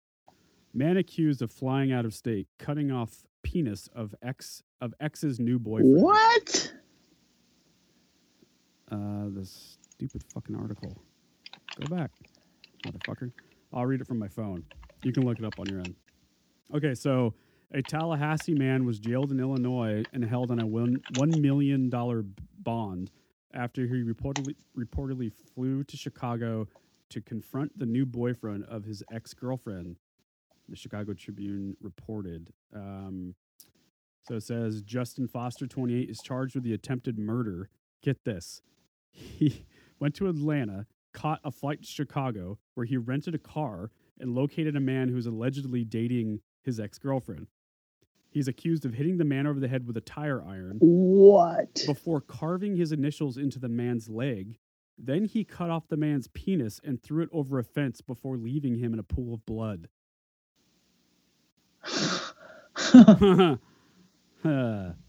Man accused of flying out of state, cutting off penis of ex of ex's new boyfriend. What? Uh, this stupid fucking article. Go back, motherfucker. I'll read it from my phone. You can look it up on your end. Okay, so a Tallahassee man was jailed in Illinois and held on a one million dollar bond after he reportedly reportedly flew to Chicago to confront the new boyfriend of his ex girlfriend. The Chicago Tribune reported. Um, so it says Justin Foster, 28, is charged with the attempted murder. Get this. He went to Atlanta, caught a flight to Chicago, where he rented a car and located a man who's allegedly dating his ex girlfriend. He's accused of hitting the man over the head with a tire iron What? before carving his initials into the man's leg. Then he cut off the man's penis and threw it over a fence before leaving him in a pool of blood.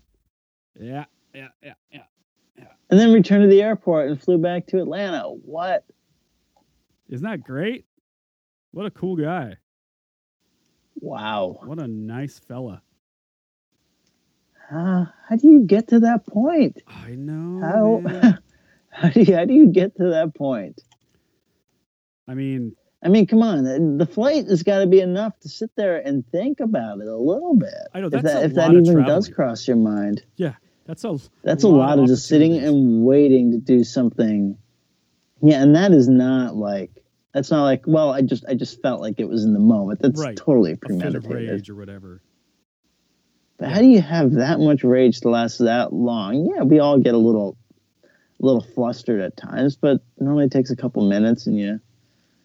Yeah, yeah, yeah, yeah. And then returned to the airport and flew back to Atlanta. What? Isn't that great? What a cool guy. Wow. What a nice fella. Uh, how do you get to that point? I know. How how do you how do you get to that point? I mean, I mean, come on, the- flight has got to be enough to sit there and think about it a little bit. I know if that's that, a if that lot of even does cross your mind. That's a That's a lot, of just sitting and waiting to do something. Yeah, and that is not like that's not like well, I just I just felt like it was in the moment. That's Right. totally a fit of premeditated. rage or whatever. But how do you have that much rage to last that long? Yeah, we all get a little a little flustered at times, but it normally takes a couple minutes and you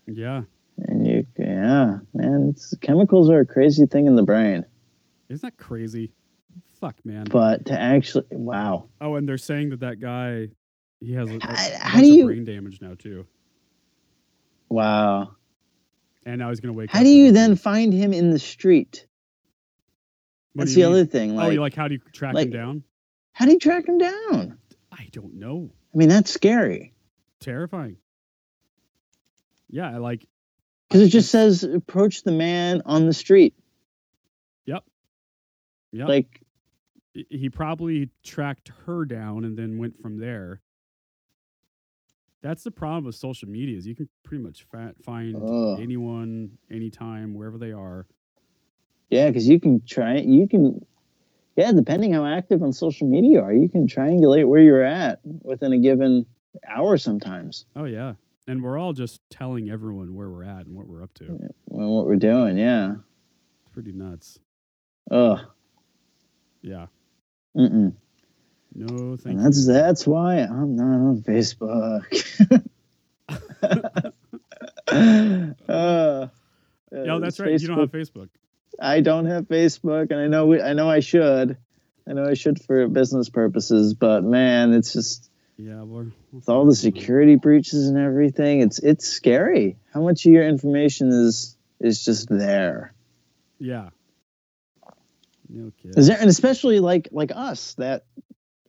Yeah, and you yeah, man, it's, chemicals are a crazy thing in the brain. isn't that crazy? Fuck, man. But to actually wow. Oh, and they're saying that that guy, he has a, a How- do you- brain damage now too, Wow. and now he's gonna wake. Up. How do you then find him in the street? What That's the mean? other thing. oh, Like, you like how do you track him down? how do you track him down? I don't know. I mean, that's scary Terrifying. Yeah, I like. because it just says approach the man on the street. Yep. Yep. Like, he- probably tracked her down and then went from there. That's the problem with social media is you can pretty much find Ugh. anyone, anytime, wherever they are. yeah, because you can try. You can, yeah, depending how active on social media you are, you can triangulate where you're at within a given hour sometimes. Oh yeah, and we're all just telling everyone where we're at and what we're up to. When what we're doing, yeah. It's pretty nuts. Ugh. Yeah. Mm-mm. No, thank And that's you. that's why I'm not on Facebook. uh, Yo, that's right. You don't have Facebook- Facebook. I don't have Facebook, and I know we, I know I should. I know I should for business purposes, but man, it's just Yeah, we're with all the security breaches and everything. It's it's scary how much of your information is is just there. Yeah. No kidding. Is there, and especially like like us that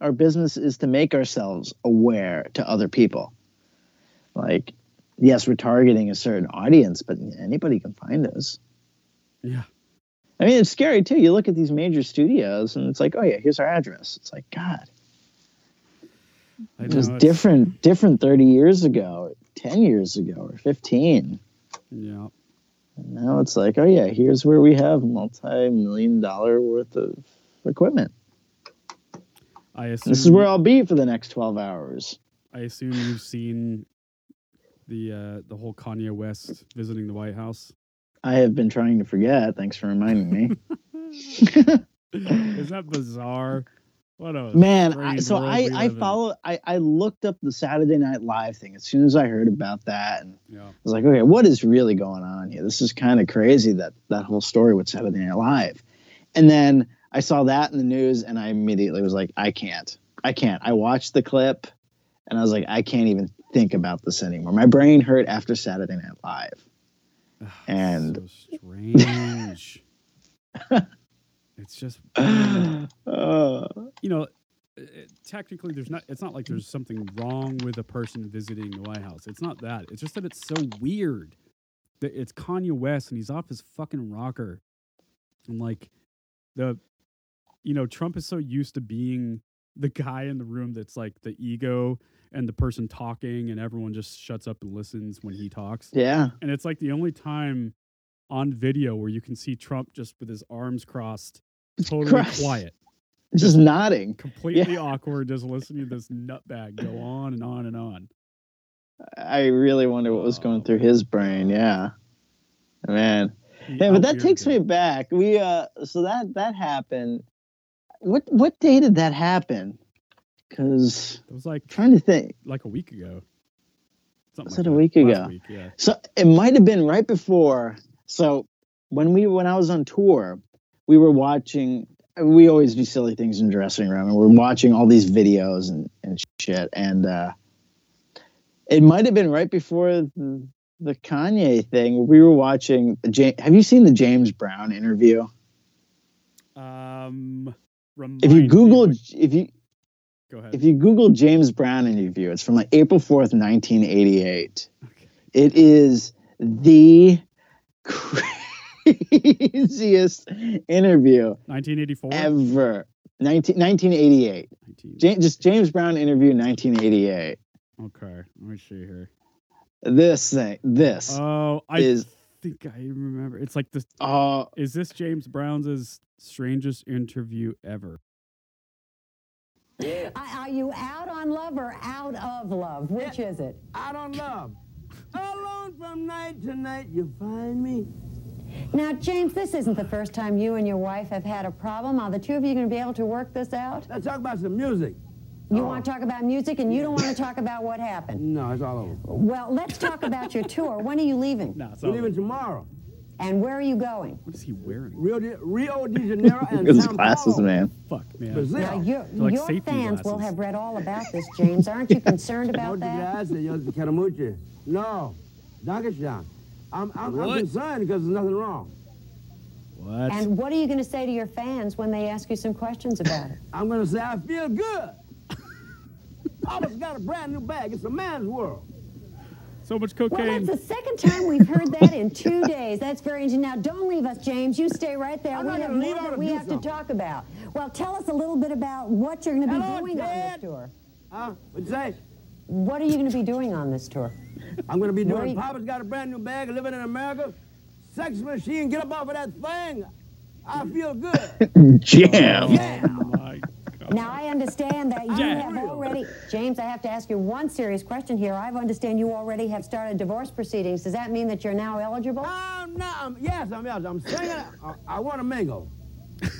our business is to make ourselves aware to other people. Like, yes, we're targeting a certain audience, but anybody can find us. Yeah. I mean, it's scary too. You look at these major studios, and it's like, oh yeah, here's our address. It's like, God, it was different, different thirty years ago, ten years ago, or fifteen. Yeah. And now it's like, oh yeah, here's where we have multi-million dollar worth of equipment. I assume This is where I'll be for the next twelve hours. I assume you've seen the uh the whole Kanye West visiting the White House. I have been trying to forget. Thanks for reminding me. Is that bizarre? Man, I, so I I live in. follow I I looked up the Saturday Night Live thing as soon as I heard about that, and Yeah. I was like, okay, what is really going on here? This is kind of crazy that that whole story with Saturday Night Live, and then I saw that in the news, and I immediately was like, I can't, I can't. I watched the clip, and I was like, I can't even think about this anymore. My brain hurt after Saturday Night Live. Ugh, And- so strange. it's just Uh, you know, it, technically there's not. It's not like there's something wrong with a person visiting the White House. It's not that. It's just that it's so weird. That it's Kanye West and he's off his fucking rocker, and like the, you know, Trump is so used to being the guy in the room that's like the ego and the person talking, and everyone just shuts up and listens when he talks. yeah, And it's like the only time on video where you can see Trump just with his arms crossed, totally Crossed. quiet just nodding. completely awkward just listening to this nutbag go on and on and on. I really wonder what was going through his brain. Yeah, man. Yeah, but that takes me back. We uh, so that that happened. What what day did that happen? Because It was like trying to think. like a week ago. Something Was like it a that. week ago? Week, yeah. So it might have been right before. So when we when I was on tour, we were watching. We always do silly things in the dressing room, and we're watching all these videos and and shit. And uh, it might have been right before the, the Kanye thing. We were watching. Ja- Have you seen the James Brown interview? Um, If you Google, what- if you go ahead. if you Google James Brown interview, it's from like April fourth, nineteen eighty eight. okay. It is the craziest interview 1984. ever. 19, 1988. 19. Ja- just James Brown interview 1988. Okay, let me see here. This thing, this. Oh, I Is- think I remember. It's like this. Oh, Is this James Brown's strangest interview ever? Are are you out on love or out of love? Which is it? I don't love. Alone from night to night, you find me. Now, James, this isn't the first time you and your wife have had a problem. Are the two of you going to be able to work this out? Let's talk about some music. You want to oh. talk about music and you don't want to talk about what happened. No, it's all over. Well, let's talk about your tour. When are you leaving? No, it's We're leaving tomorrow. And where are you going? What is he wearing? Rio de, Rio de Janeiro and his Sao glasses, man. Fuck, man. Brazil. Now, your, like your safety fans will have read all about this, James. Aren't you concerned about Muchas that? gracias, yo te quiero mucho. No, Dankeschön. I'm, I'm, I'm concerned because there's nothing wrong. What? And what are you going to say to your fans when they ask you some questions about it? I'm going to say I feel good. Papa's got a brand new bag. It's a man's world. so much cocaine. Well, cocaine. that's the second time we've heard that in two days. That's very interesting. Now, don't leave us, James. You stay right there. I'm we not have gonna more that we do have to talk about. Well, tell us a little bit about what you're going to be Hello, doing on this tour. Huh? What'd you say? What are you going to be doing on this tour? I'm going to be doing you- Papa's got a brand new bag, living in America. Sex machine, get up off of that thing. I feel good. Jam. oh my God. Now, I understand that you Yeah. have already, James, I have to ask you one serious question here. I understand you already have started divorce proceedings. Does that mean that you're now eligible? Oh, I'm not, I'm, yes, I'm, yes, I'm singing. I, I want to mingle.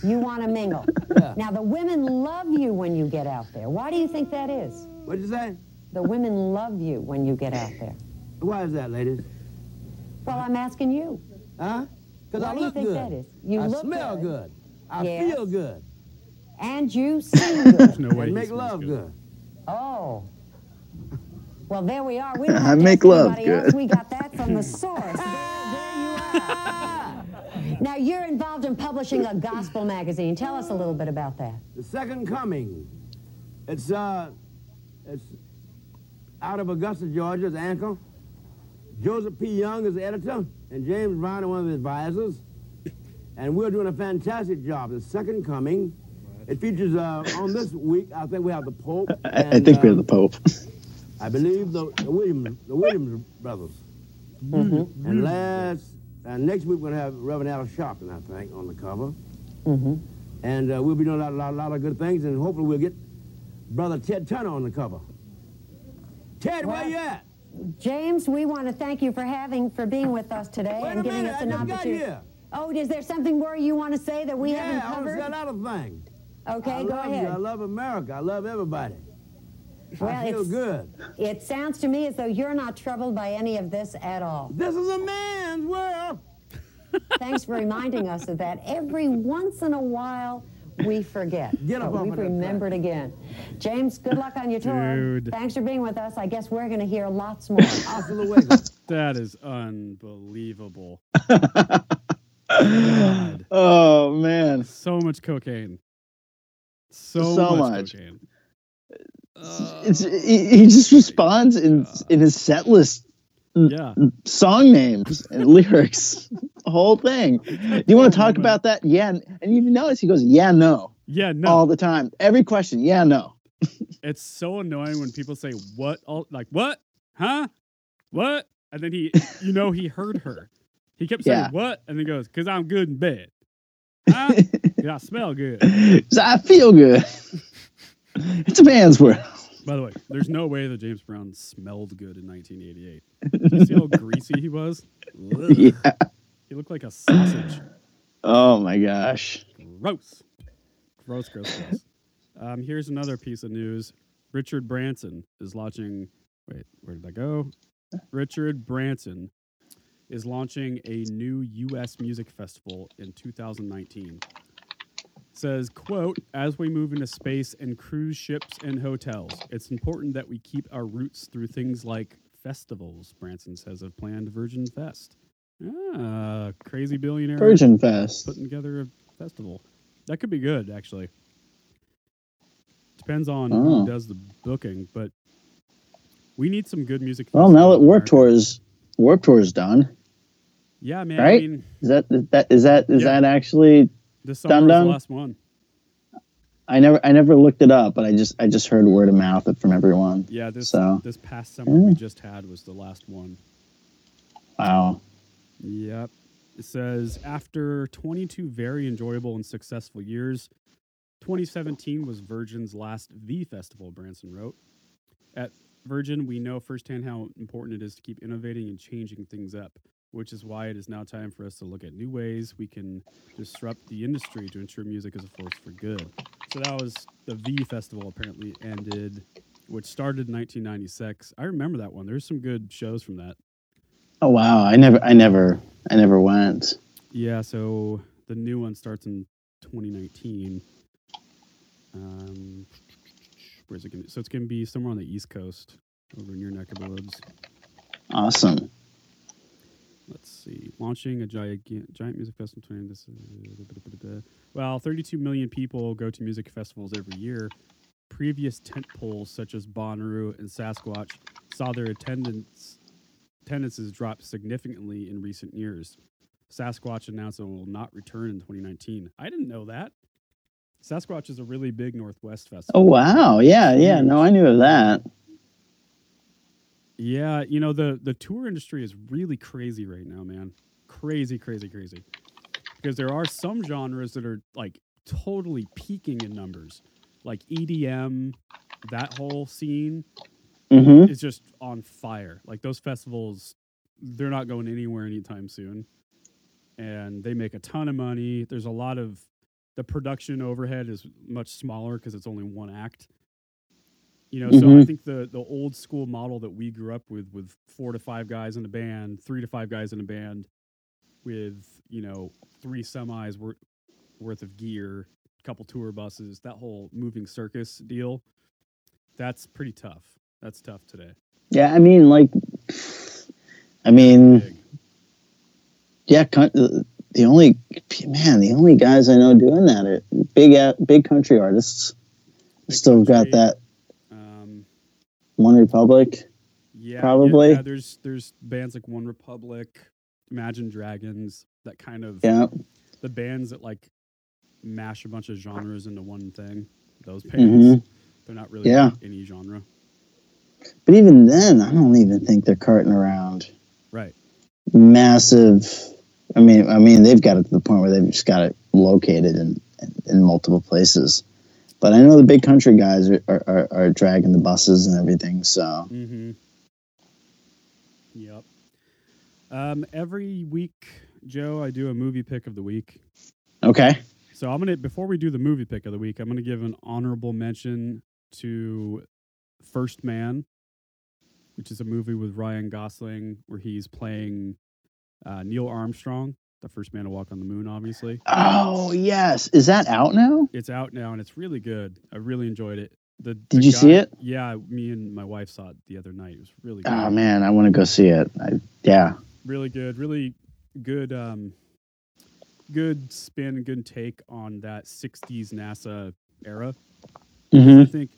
You want to mingle. Yeah. Now, the women love you when you get out there. Why do you think that is? What'd you say? The women love you when you get out there. Why is that, ladies? Well, I'm asking you. Huh? Because Why I do you think good. that is? You I look smell good. good. I Yes. feel good. And you sing good. There's no way and make love good. Oh. Well, there we are. We don't I make ask love anybody else. We got that from the source. There, there you are. Now, you're involved in publishing a gospel magazine. Tell us a little bit about that. The second coming. It's uh, it's out of Augusta, Georgia. It's Ankle. Joseph P. Young is the editor, and James Brown is one of the advisors. And we're doing a fantastic job. The second coming. It features uh, on this week. I think we have the Pope. I, I and, think we're uh, the Pope. I believe the, the Williams, the Williams brothers. Mm-hmm. And last, uh, next week we're gonna have Reverend Al Sharpton, I think, on the cover. Mm-hmm. And uh, we'll be doing a lot, lot, lot of good things, and hopefully we'll get Brother Ted Turner on the cover. Ted, where Well, you at? James, we want to thank you for having, for being with us today Wait and a giving minute, us I an got opportunity. Oh, is there something more you want to say that we yeah, haven't I want to covered? say another thing. Okay, I go love ahead. You. I love America. I love everybody. Well, I feel good. It sounds to me as though you're not troubled by any of this at all. This is a man's world. Thanks for reminding us of that. Every once in a while, we forget. Get up but we've of that again. James, good luck on your tour. Dude. Thanks for being with us. I guess we're going to hear lots more. That is unbelievable. Oh man. So much cocaine. So, So much, much. cocaine. It's oh, he, he just responds in in his set list Yeah. song names and lyrics. The whole thing. Do you want to talk about that? Yeah. And you notice he goes, yeah, no, Yeah, no. all the time. Every question, yeah, no. it's so annoying when people say what all like what? Huh? What? And then he you know he heard her. He kept saying Yeah. what? And then goes, Cause I'm good in bed. Huh? I smell good. So I feel good. it's a man's world. By the way, there's no way that James Brown smelled good in 1988. Did you see how greasy he was? Ugh. Yeah. He looked like a sausage. Oh my gosh. Gross. Gross, gross, gross. Um, here's another piece of news. Richard Branson is launching. Wait, where did I go? Richard Branson is launching a new U.S. music festival in 2019. Says, quote, as we move into space and cruise ships and hotels, it's important that we keep our roots through things like festivals, Branson says of planned Virgin Fest. Ah, crazy billionaire Virgin Fest. putting together a festival. That could be good, actually. Depends on Oh. who does the booking, but we need some good music. Well, now that Warp. Tour is Warp Tour is done. yeah, man. I right? mean, Is that is that is that is Yeah. that actually this was the last one. I never I never looked it up, but I just I just heard word of mouth from everyone. Yeah, this So- this past summer we Mm. just had was the last one. Wow. Yep. It says after 22 very enjoyable and successful years, 2017 was Virgin's last V festival, Branson wrote. At Virgin, we know firsthand how important it is to keep innovating and changing things up, which is why it is now time for us to look at new ways we can disrupt the industry to ensure music is a force for good. So that was the V festival apparently ended, which started in 1996. I remember that one. There's some good shows from that. Oh wow. I never I never I never went. Yeah, so the new one starts in 2019. Um, where's it going to? So it's going to be somewhere on the East Coast, over in your neck of the woods. Awesome. Let's see. Launching a giant giant music festival. 20, this is, well, 32 million people go to music festivals every year. Previous tent poles such as Bonnaroo and Sasquatch saw their attendance attendances dropped significantly in recent years. Sasquatch announced it will not return in 2019. I didn't know that. Sasquatch is a really big Northwest festival. Oh wow. Yeah, yeah. No, I knew of that. Yeah, you know the the tour industry is really crazy right now, man. Crazy, crazy, crazy. Because there are some genres that are like totally peaking in numbers, like EDM. That whole scene Mm-hmm. is just on fire. Like those festivals, they're not going anywhere anytime soon, and they make a ton of money. There's a lot of the production overhead is much smaller because it's only one act. You know, so I Mhm. think the the old school model that we grew up with, with four to five guys in a band, three to five guys in a band, with you know three semis worth worth of gear, a couple tour buses, that whole moving circus deal, that's pretty tough. That's tough today. Yeah, I mean, like, I mean, yeah, the the only man, the only guys I know doing that are big, uh, big country artists. Big Still got that Um, One Republic. yeah, Probably. Yeah, there's there's bands like One Republic, Imagine Dragons, that kind of Yeah, the bands that like mash a bunch of genres into one thing. Those bands, Mhm. they're not really Yeah. any genre, but even then, I don't even think they're carting around right? massive. I mean, I mean, they've got it to the point where they've just got it located in in multiple places. But I know the big country guys are, are, are, dragging the buses and everything. So Mm-hmm. Yep. Um, every week, Joe, I do a movie pick of the week. okay, So I'm gonna before we do the movie pick of the week, I'm gonna give an honorable mention to First Man, which is a movie with Ryan Gosling where he's playing uh, Neil Armstrong, the first man to walk on the moon. Obviously, Oh yes, is that out now? it's out now and it's really good. I really enjoyed it. The, Did the you see it? Yeah, me and my wife saw it the other night. It was really good. Oh man, I want to go see it. I, yeah, really good, really good, um, good spin, good take on that '60s NASA era. hmm I think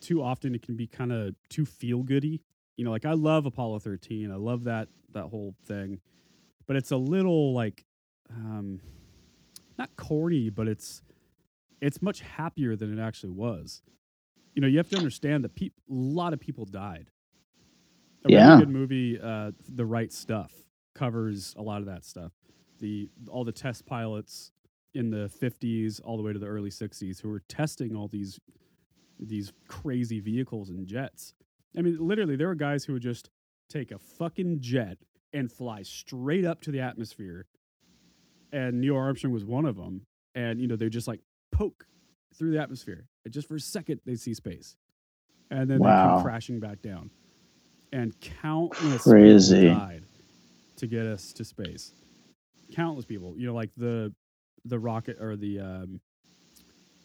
too often it can be kind of too feel goody. You know, like I love Apollo 13. I love that that whole thing, but it's a little like, um, not corny, but it's it's much happier than it actually was. You know, you have to understand that peop a lot of people died. A Yeah. really good movie, uh, The Right Stuff, covers a lot of that stuff. The all the test pilots in the 50s all the way to the early 60s who were testing all these these crazy vehicles and jets. I mean, literally, there were guys who would just take a fucking jet and fly straight up to the atmosphere. And Neil Armstrong was one of them. And you know, they just like poke through the atmosphere, and just for a second they'd see space, and then they come crashing back down. And countless Crazy. people died to get us to space. Countless people, you know, like the the rocket or the um,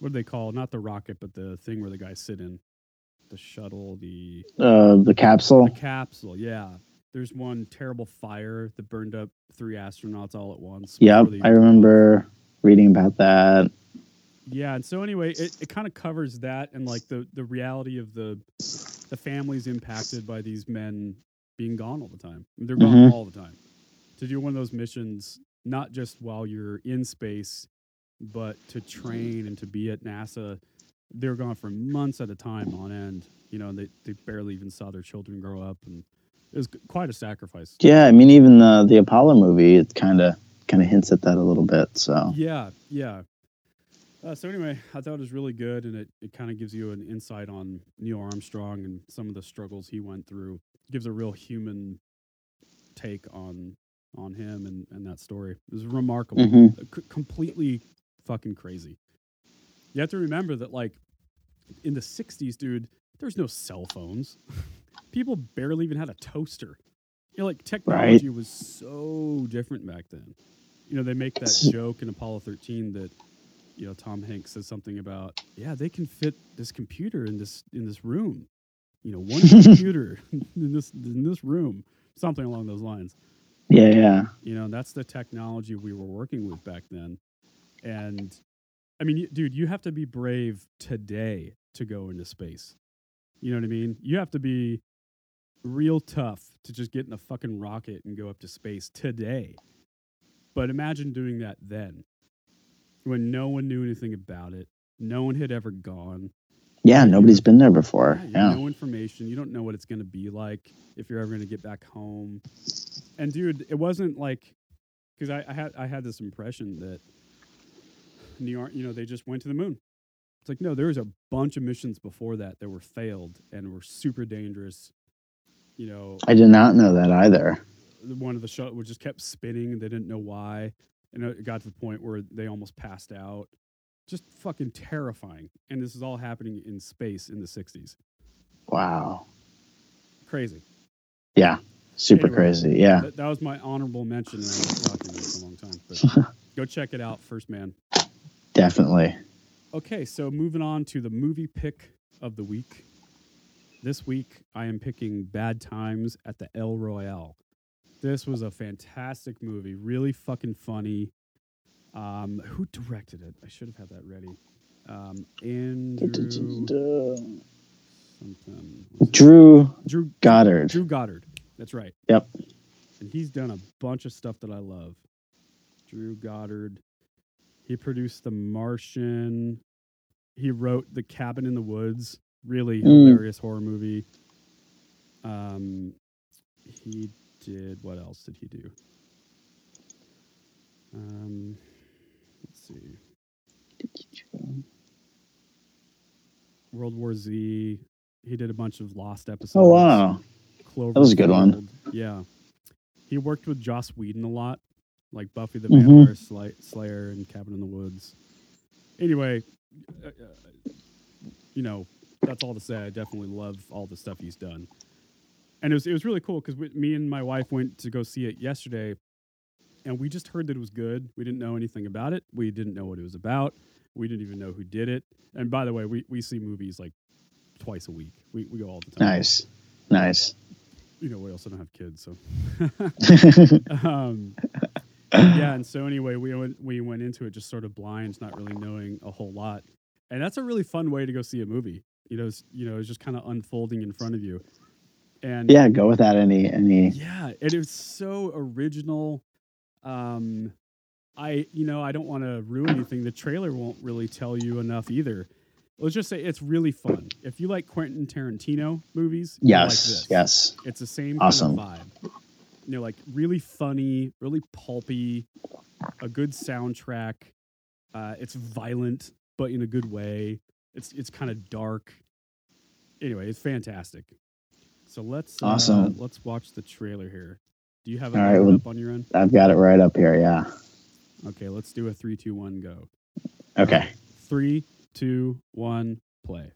what do they call? Not the rocket, but the thing where the guys sit in the shuttle, the uh, the capsule. the capsule. Yeah, there's one terrible fire that burned up three astronauts all at once. Yep, I remember reading about that. Yeah, and so anyway, it, it kind of covers that and like the the reality of the the families impacted by these men being gone all the time. They're gone Mhm. all the time. To do one of those missions, not just while you're in space, but to train and to be at NASA, they were gone for months at a time on end. You know, and they they barely even saw their children grow up, and it was quite a sacrifice. Yeah, I mean, even the the Apollo movie, it kind of kind of hints at that a little bit. So Yeah, yeah. Uh, so anyway, I thought it was really good, and it, it kind of gives you an insight on Neil Armstrong and some of the struggles he went through. gives a real human take on on him and, and that story. It was remarkable, Mhm. Uh, c- completely fucking crazy. You have to remember that, like, in the '60s, dude, there's no cell phones. People barely even had a toaster. You know, like technology was so different back then. You know, they make that joke in Apollo 13 that you know Tom Hanks says something about, yeah, they can fit this computer in this in this room. You know, one computer in this in this room, something along those lines. yeah, yeah, You know, that's the technology we were working with back then. And I mean, dude, you have to be brave today to go into space. You know what I mean? You have to be real tough to just get in a fucking rocket and go up to space today. But imagine doing that then when no one knew anything about it. No one had ever gone. yeah. Nobody's been there before. Yeah, Yeah, no information. You don't know what it's going to be like if you're ever going to get back home. And dude, it wasn't like because I, I had I had this impression that New York, you know, they just went to the moon. It's like no, there was a bunch of missions before that that were failed and were super dangerous. You know, I did not know that either. one of the shuttle just kept spinning. They didn't know why, and it got to the point where they almost passed out. Just fucking terrifying. And this is all happening in space in the '60s. Wow. Crazy. Yeah, super Anyway, crazy. Yeah, That, that was my honorable mention. I was talking about it a long time, but go check it out, First Man. Definitely. Okay, so moving on to the movie pick of the week. This week, I am picking Bad Times at the El Royale. This was a fantastic movie, really fucking funny. Um, who directed it? I should have had that ready. Um, Andrew something. Drew Drew Goddard. Drew Goddard. That's right. Yep. And he's done a bunch of stuff that I love. Drew Goddard. He produced The Martian. He wrote The Cabin in the Woods. Really Mm. hilarious horror movie. Um, he did what else did he do? Um, let's see. World War Z. He did a bunch of Lost episodes. Oh wow. Cloverfield. That was a good one. Yeah. He worked with Joss Whedon a lot, like Buffy the Mhm. Vampire Sli- Slayer and Cabin in the Woods. Anyway, uh, uh, you know, that's all to say. I definitely love all the stuff he's done. And it was, it was really cool because me and my wife went to go see it yesterday, and we just heard that it was good. We didn't know anything about it. We didn't know what it was about. We didn't even know who did it. And by the way, we, we see movies like twice a week. We, we go all the time Nice. Nice. you know, we also don't have kids, so. um, yeah, and so anyway, we went we went into it just sort of blind, not really knowing a whole lot, and that's a really fun way to go see a movie. You know, it's, you know, it's just kind of unfolding in front of you, and Yeah, go without any any. yeah, it is so original. Um, I, you know, I don't want to ruin anything. The trailer won't really tell you enough either. Let's just say it's really fun. If you like Quentin Tarantino movies, like Yes. this. yes. It's the same Awesome. kind of vibe. You know, like really funny, really pulpy, a good soundtrack. Uh, it's violent, but in a good way. It's it's kind of dark. Anyway, it's fantastic. So let's uh, Awesome. let's watch the trailer here. Do you have it right, well- up on your end? I've got it right up here. Yeah. Okay, let's do a three, two, one, go. Okay. Three, two, one, play.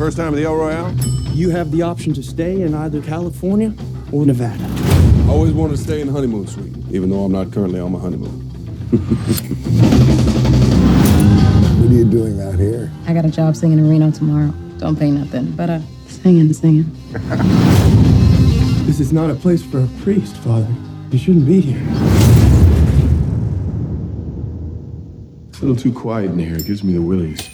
First time at the El Royale? You have the option to stay in either California or Nevada. I Always wanted to stay in the honeymoon suite, even though I'm not currently on my honeymoon. What are you doing out here? I got a job singing in Reno tomorrow. Don't pay nothing, but uh, singing, singing. This is not a place for a priest, Father. You shouldn't be here. It's a little too quiet in here. It gives me the willies.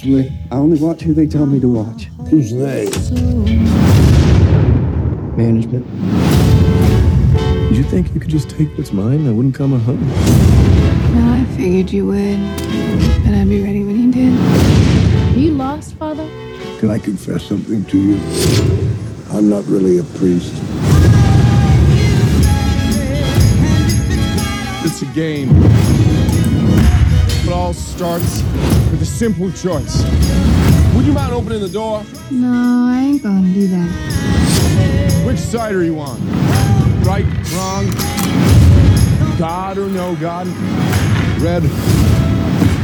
You? I only watch who they tell me to watch. Who's they? Management. Did you think you could just take what's mine? I wouldn't come a hunting. No, I figured you would. And I'd be ready when you did. Are You lost, Father? Can I confess something to you? I'm not really a priest. It's a game. It all starts with a simple choice. Would you mind opening the door? No, I ain't gonna do that. Which side are you on? Right, wrong, God or no God? Red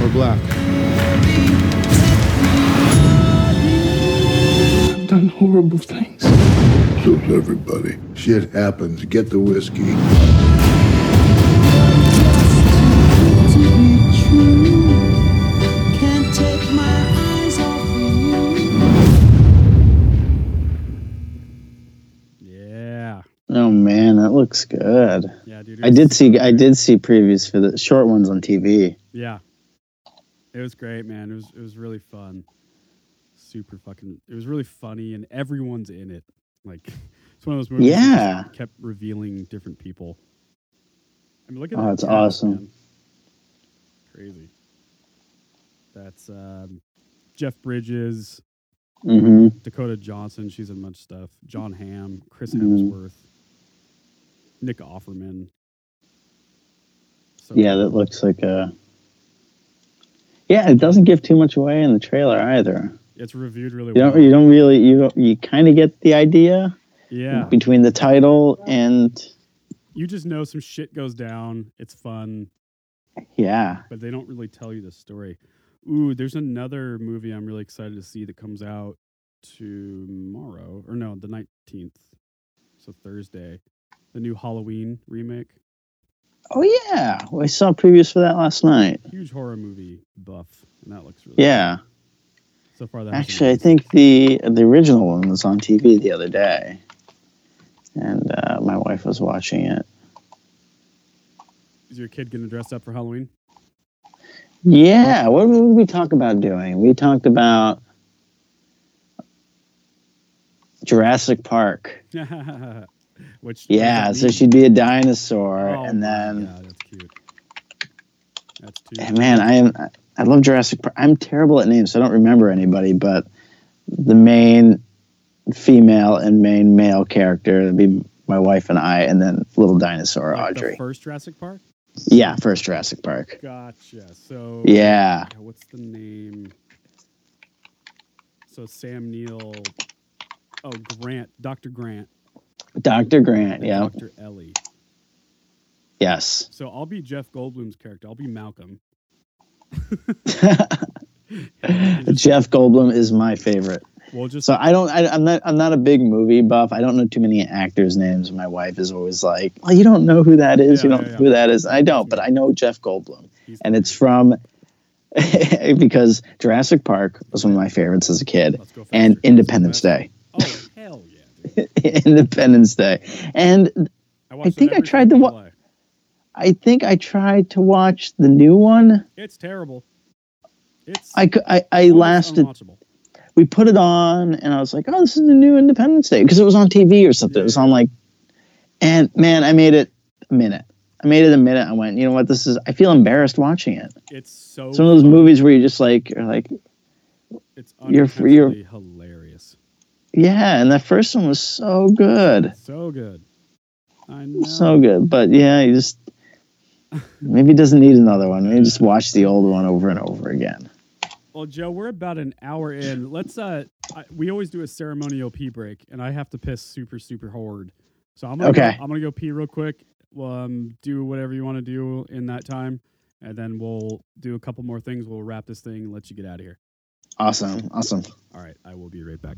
or black? I've done horrible things. So's everybody. Shit happens. Get the whiskey. Yeah. Oh man, that looks good. Yeah, dude. I did see I did see previews for the short ones on TV. Yeah. It was great, man. It was it was really fun. Super fucking it was really funny and everyone's in it. Like it's one of those movies that Yeah. kept revealing different people. I mean look at Oh, that that's cast, awesome. man. Crazy. That's um, Jeff Bridges, hmm Dakota Johnson, she's in much stuff. Jon Hamm, Chris Mhm. Hemsworth, Nick Offerman. So Yeah, that looks like a. Yeah, it doesn't give too much away in the trailer either. it's reviewed really You well. don't. You don't really. You you kind of get the idea yeah. between the title and You just know some shit goes down. It's fun, yeah. but they don't really tell you the story. Ooh, there's another movie I'm really excited to see that comes out tomorrow, or no, the 19th. So Thursday. The new Halloween remake. Oh yeah, I saw previews for that last night. Huge horror movie buff, and that looks really Yeah, So far, that actually, I think the the original one was on TV the other day, and uh, my wife was watching it. Is your kid gonna dress up for Halloween? Yeah, what did we talk about doing? We talked about Jurassic Park. Which Yeah, so she'd be a dinosaur, Oh and then God, that's cute. That's too. Eh, man, I am I love Jurassic Park. I'm terrible at names, so I don't remember anybody, but the main female and main male character would be my wife and I, and then little dinosaur Like the Audrey. first Jurassic Park. Yeah, first Jurassic Park. Gotcha. So Yeah. What's the name? So Sam Neill. Oh, Grant. Dr. Grant. Dr. Grant, yeah. Dr. Ellie. Yes. So I'll be Jeff Goldblum's character. I'll be Malcolm. Jeff Goldblum is my favorite. Well, just So I don't. I, I'm not. I'm not a big movie buff. I don't know too many actors' names. My wife is always like, "Well, you don't know who that is. you don't yeah, know who that is." I don't, but I know Jeff Goldblum, he's and it's from because Jurassic Park was one of my favorites as a kid, and. Independence Day. Oh hell yeah! Independence Day, and I, watched think I tried to Fourth wa- of July. I think I tried to watch the new one. It's terrible. It's I I, I lasted. unwatchable. We put it on, and I was like, "Oh, this is the new Independence Day," because it was on TV or something. It was on like, and man, I made it a minute. I made it a minute. I went, you know what? This is. I feel embarrassed watching it. It's so. It's one of those movies where you just like, are like, It's you're- you're- hilarious. yeah. And that first one was so good, So good. I know. so good. But yeah, you just maybe doesn't need another one. Maybe just watch the old one over and over again. Well, Joe, we're about an hour in. Let's. uh I, We always do a ceremonial pee break, and I have to piss super super hard. So I'm gonna Okay. Go, I'm gonna go pee real quick. We'll um, do whatever you want to do in that time, and then we'll do a couple more things. We'll wrap this thing and let you get out of here. Awesome, awesome. All right, I will be right back.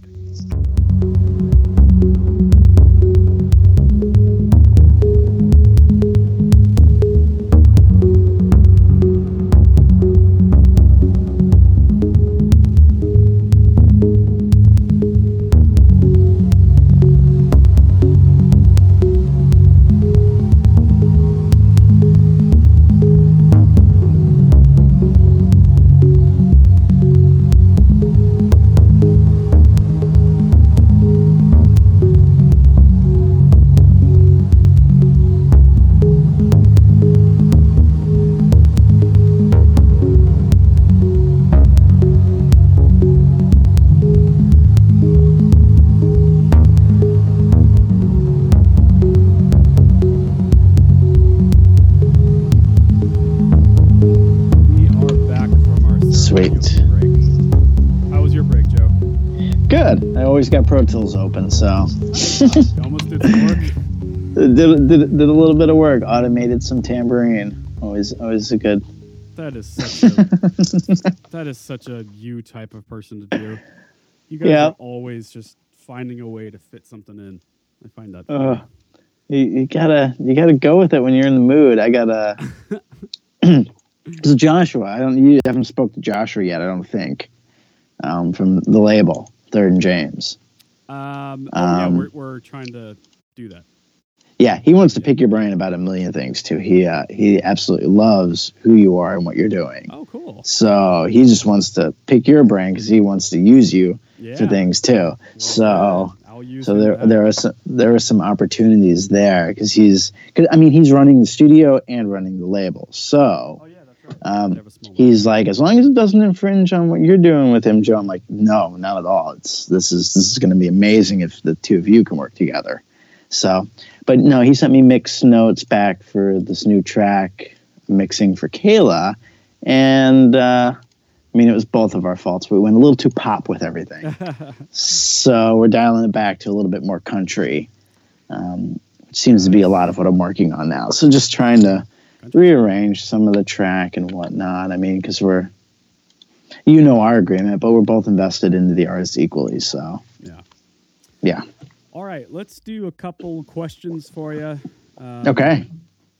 Always got Pro Tools open, so almost did some work. did, did, did, a little bit of work. Automated some tambourine. Always always a good. That is such a that is such a you type of person to do. You guys Yeah. are always just finding a way to fit something in. I find that. Uh, you, you gotta you gotta go with it when you're in the mood. I gotta. so Joshua, I don't. You haven't spoke to Joshua yet. I don't think. Um, from the label Third and James. um, oh yeah, um, we're, we're trying to do that. Yeah, he wants to pick your brain about a million things too. He uh, he absolutely loves who you are and what you're doing. Oh, cool. So he just wants to pick your brain because he wants to use you Yeah. for things too. so I'll use so there there are some there are some opportunities there because he's cause, I mean he's running the studio and running the label. So Oh yeah. Um, They have a small he's like as long as it doesn't infringe on what you're doing with him, Joe. I'm like no, not at all. It's this is this is going to be amazing if the two of you can work together. So, but no, he sent me mix notes back for this new track mixing for Kayla, and uh, I mean it was both of our faults. We went a little too pop with everything. So we're dialing it back to a little bit more country, um, which seems to be a lot of what I'm working on now. So just trying to rearrange some of the track and whatnot. I mean, because we're, you know, our agreement, but we're both invested into the artist equally. So Yeah. yeah, All right, let's do a couple questions for you. Um, okay,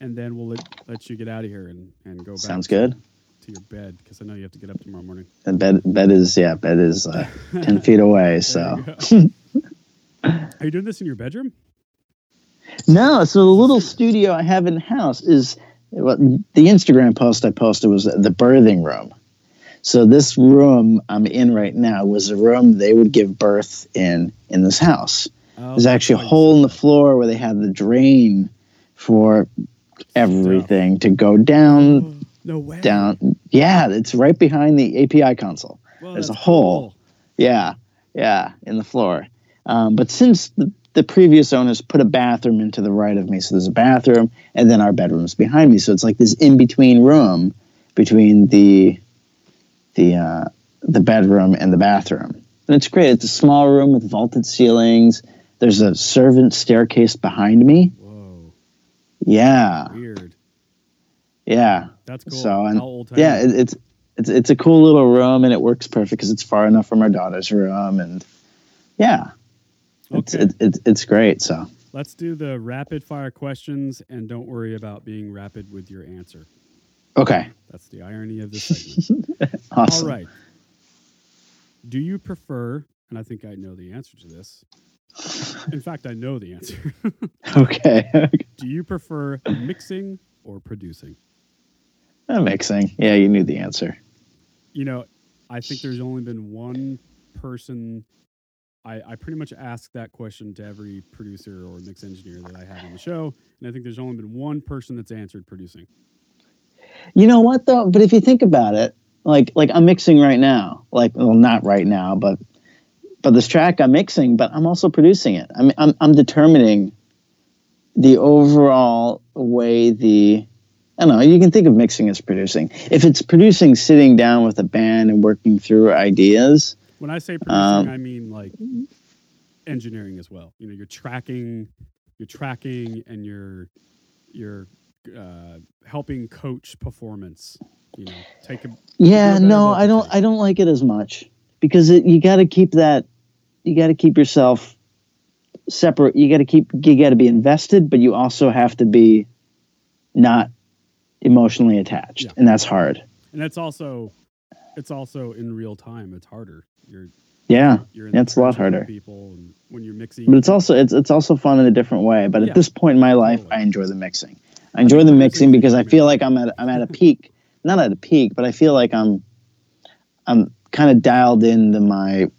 And then we'll let, let you get out of here and, and go back sounds good. to your bed because I know you have to get up tomorrow morning. And bed bed is yeah, bed is uh, ten feet away. So Are you doing this in your bedroom? No, so the little studio I have in the house is well, the Instagram post I posted was the birthing room. So this room I'm in right now was a room they would give birth in in this house. Oh, There's actually a hole in the floor where they had the drain for everything to go down No way. down. Yeah, it's right behind the API console. Well, There's a hole. cool. Yeah, yeah, in the floor. Um, but since the, the previous owners put a bathroom into the right of me, so there's a bathroom, and then our bedroom's behind me. So it's like this in between room between the the uh, the bedroom and the bathroom, and it's great. It's a small room with vaulted ceilings. There's a servant staircase behind me. Whoa, Yeah, weird. yeah. That's cool. So and yeah, it, it's it's it's a cool little room, and it works perfect because it's far enough from our daughter's room, and yeah, it's Okay. it, it's it's great. So Let's do the rapid fire questions and don't worry about being rapid with your answer. okay, That's the irony of this segment. awesome. All right. Do you prefer, and I think I know the answer to this. In fact, I know the answer. Okay, Do you prefer mixing or producing? Uh, makes sense. Yeah, you knew the answer. You know, I think there's only been one person. I, I pretty much ask that question to every producer or mix engineer that I have on the show, and I think there's only been one person that's answered producing. You know what though? But if you think about it, like like I'm mixing right now. Like well, not right now, but but this track I'm mixing, but I'm also producing it. I'm I'm, I'm determining the overall way the I don't know. You can think of mixing as producing. If it's producing, sitting down with a band and working through ideas. When I say producing, Um, I mean like engineering as well. You know, you're tracking, you're tracking, and you're you're uh, helping coach performance. You know, take a Yeah, Good or bad no, I don't. I don't like it as much because it, you got to keep that. You got to keep yourself separate. You got to keep. You got to be invested, but you also have to be not emotionally attached, Yeah. and that's hard. and that's also it's also in real time. It's harder. You're Yeah, you're in the That's a lot harder. People, and when you're mixing, but it's also it's it's also fun in a different way. But Yeah. at this point in my life, Totally. I enjoy the mixing. I enjoy the mixing because I feel like I'm at I'm at a peak. Not at a peak, but I feel like I'm I'm kind of dialed into my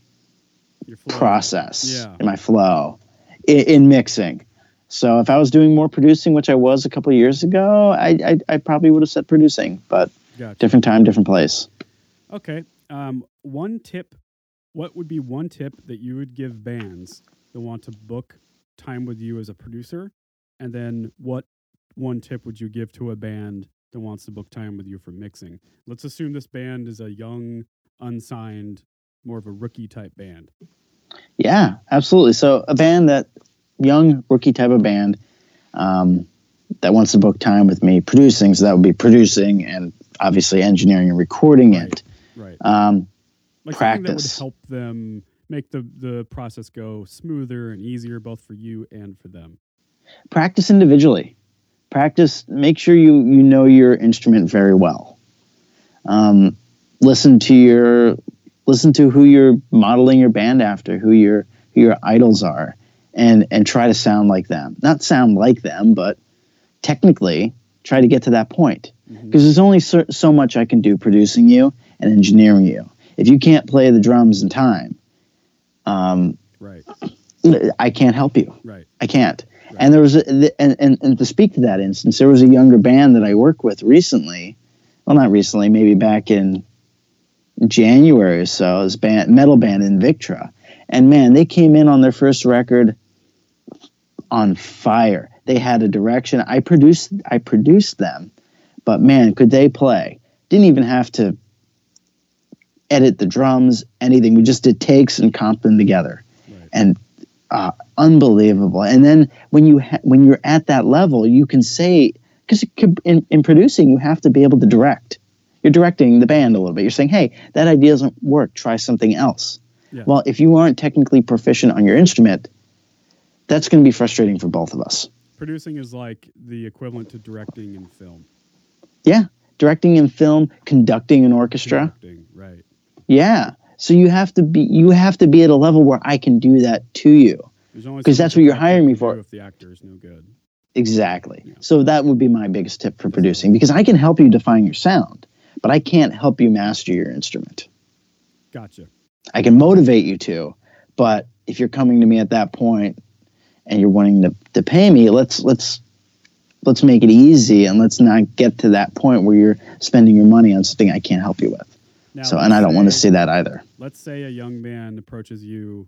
process Yeah. in my flow in, in mixing. So if I was doing more producing, which I was a couple of years ago, I, I, I probably would have said producing, but Gotcha. different time, different place. Okay. Um, one tip. What would be one tip that you would give bands that want to book time with you as a producer? And then what one tip would you give to a band that wants to book time with you for mixing? Let's assume this band is a young, unsigned, more of a rookie type band. Yeah, absolutely. So a band that young rookie type of band um, that wants to book time with me producing. So that would be producing and obviously engineering and recording it. Right. Um, like practice. that would help them make the the process go smoother and easier both for you and for them. practice individually. Practice. Make sure you you know your instrument very well. Um, listen to your listen to who you're modeling your band after, who your who your idols are, and and try to sound like them. Not sound like them, but technically try to get to that point. Because there's only so, so much I can do producing you and engineering you. If you can't play the drums in time, um, Right. I can't help you. Right. I can't. And there was, a, and, and and to speak to that instance, there was a younger band that I worked with recently. Well, not recently, maybe back in January or so. This band, metal band Invictra, and man, they came in on their first record on fire. They had a direction. I produced, I produced them, but man, could they play? Didn't even have to edit the drums, anything. We just did takes and comped them together, and uh, unbelievable. And then when you ha- when you're at that level, you can say because in, in producing you have to be able to direct. You're directing the band a little bit. You're saying, "Hey, that idea doesn't work. Try something else." Yeah. Well, if you aren't technically proficient on your instrument, that's going to be frustrating for both of us. Producing is like the equivalent to directing in film. Yeah, directing in film, conducting an orchestra. Conducting, right. Yeah. So you have to be you have to be at a level where I can do that to you. Because that's what you're hiring me for. If the actor is no good. Exactly. So that would be my biggest tip for producing because I can help you define your sound, but I can't help you master your instrument. Gotcha. I can motivate you to, but if you're coming to me at that point and you're wanting to, to pay me, let's let's let's make it easy and let's not get to that point where you're spending your money on something I can't help you with. Now, so and I don't want to see that either. Let's say a young band approaches you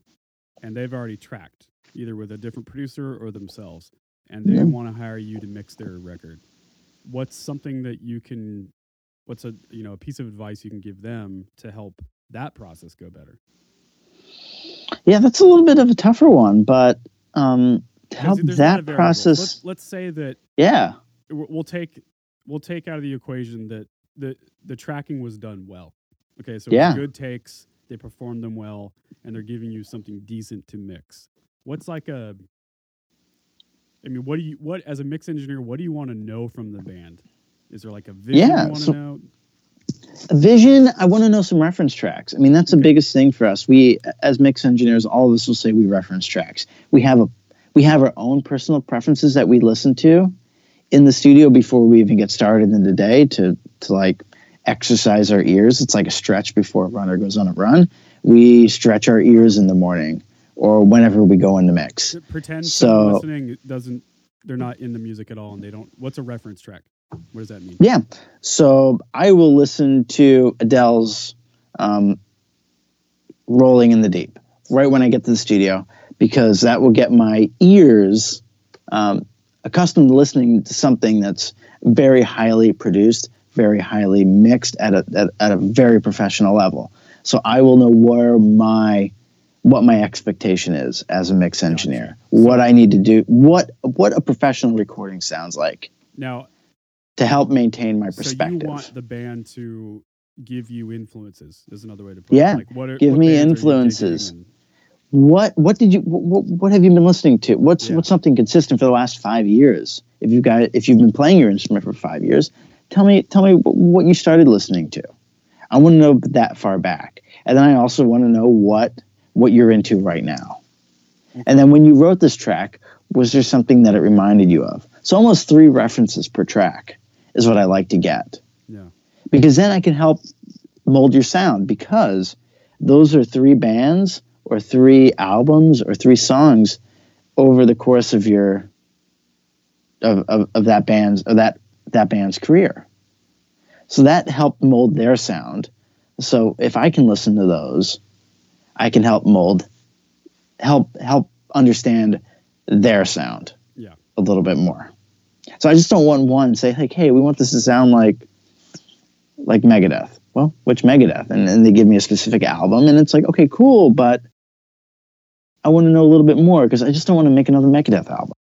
and they've already tracked either with a different producer or themselves and they want to hire you to mix their record. What's something that you can what's a you know a piece of advice you can give them to help that process go better? Yeah, that's a little bit of a tougher one, but um, to help there's a lot that process, Let's, let's say that yeah, we'll take we'll take out of the equation that the the tracking was done well. Okay, so Yeah. good takes, they perform them well, and they're giving you something decent to mix. What's like a I mean, what do you what as a mix engineer, what do you want to know from the band? Is there like a vision Yeah, you want to so- know? A vision i want to know some reference tracks i mean that's the biggest thing for us we as mix engineers all of us will say we reference tracks we have a we have our own personal preferences that we listen to in the studio before we even get started in the day to to like exercise our ears it's like a stretch before a runner goes on a run we stretch our ears in the morning or whenever we go in the mix Pretend So- listening doesn't they're not in the music at all and they don't what's a reference track? What does that mean? Yeah. So I will listen to Adele's um, Rolling in the Deep right when I get to the studio because that will get my ears um, accustomed to listening to something that's very highly produced, very highly mixed at a, at, at a very professional level. So I will know where my what my expectation is as a mix engineer, what I need to do, what what a professional recording sounds like Now, to help maintain my perspective, so you want the band to give you influences. Is another way to put Yeah. it. Like what are, Give me bands are you digging influences. and- what what did you what, what have you been listening to? What's Yeah. what's something consistent for the last five years? If you've got if you've been playing your instrument for five years, tell me tell me what you started listening to. I want to know that far back, and then I also want to know what what you're into right now. And then when you wrote this track, was there something that it reminded you of? So almost three references per track is what I like to get Yeah. because then I can help mold your sound because those are three bands or three albums or three songs over the course of your of, of, of that band's of that that band's career. So that helped mold their sound. So if I can listen to those, I can help mold help help understand their sound Yeah. a little bit more. So I just don't want one say like, hey, we want this to sound like like Megadeth. Well, which Megadeth? And then they give me a specific album, and it's like, okay, cool, but I want to know a little bit more because I just don't want to make another Megadeth album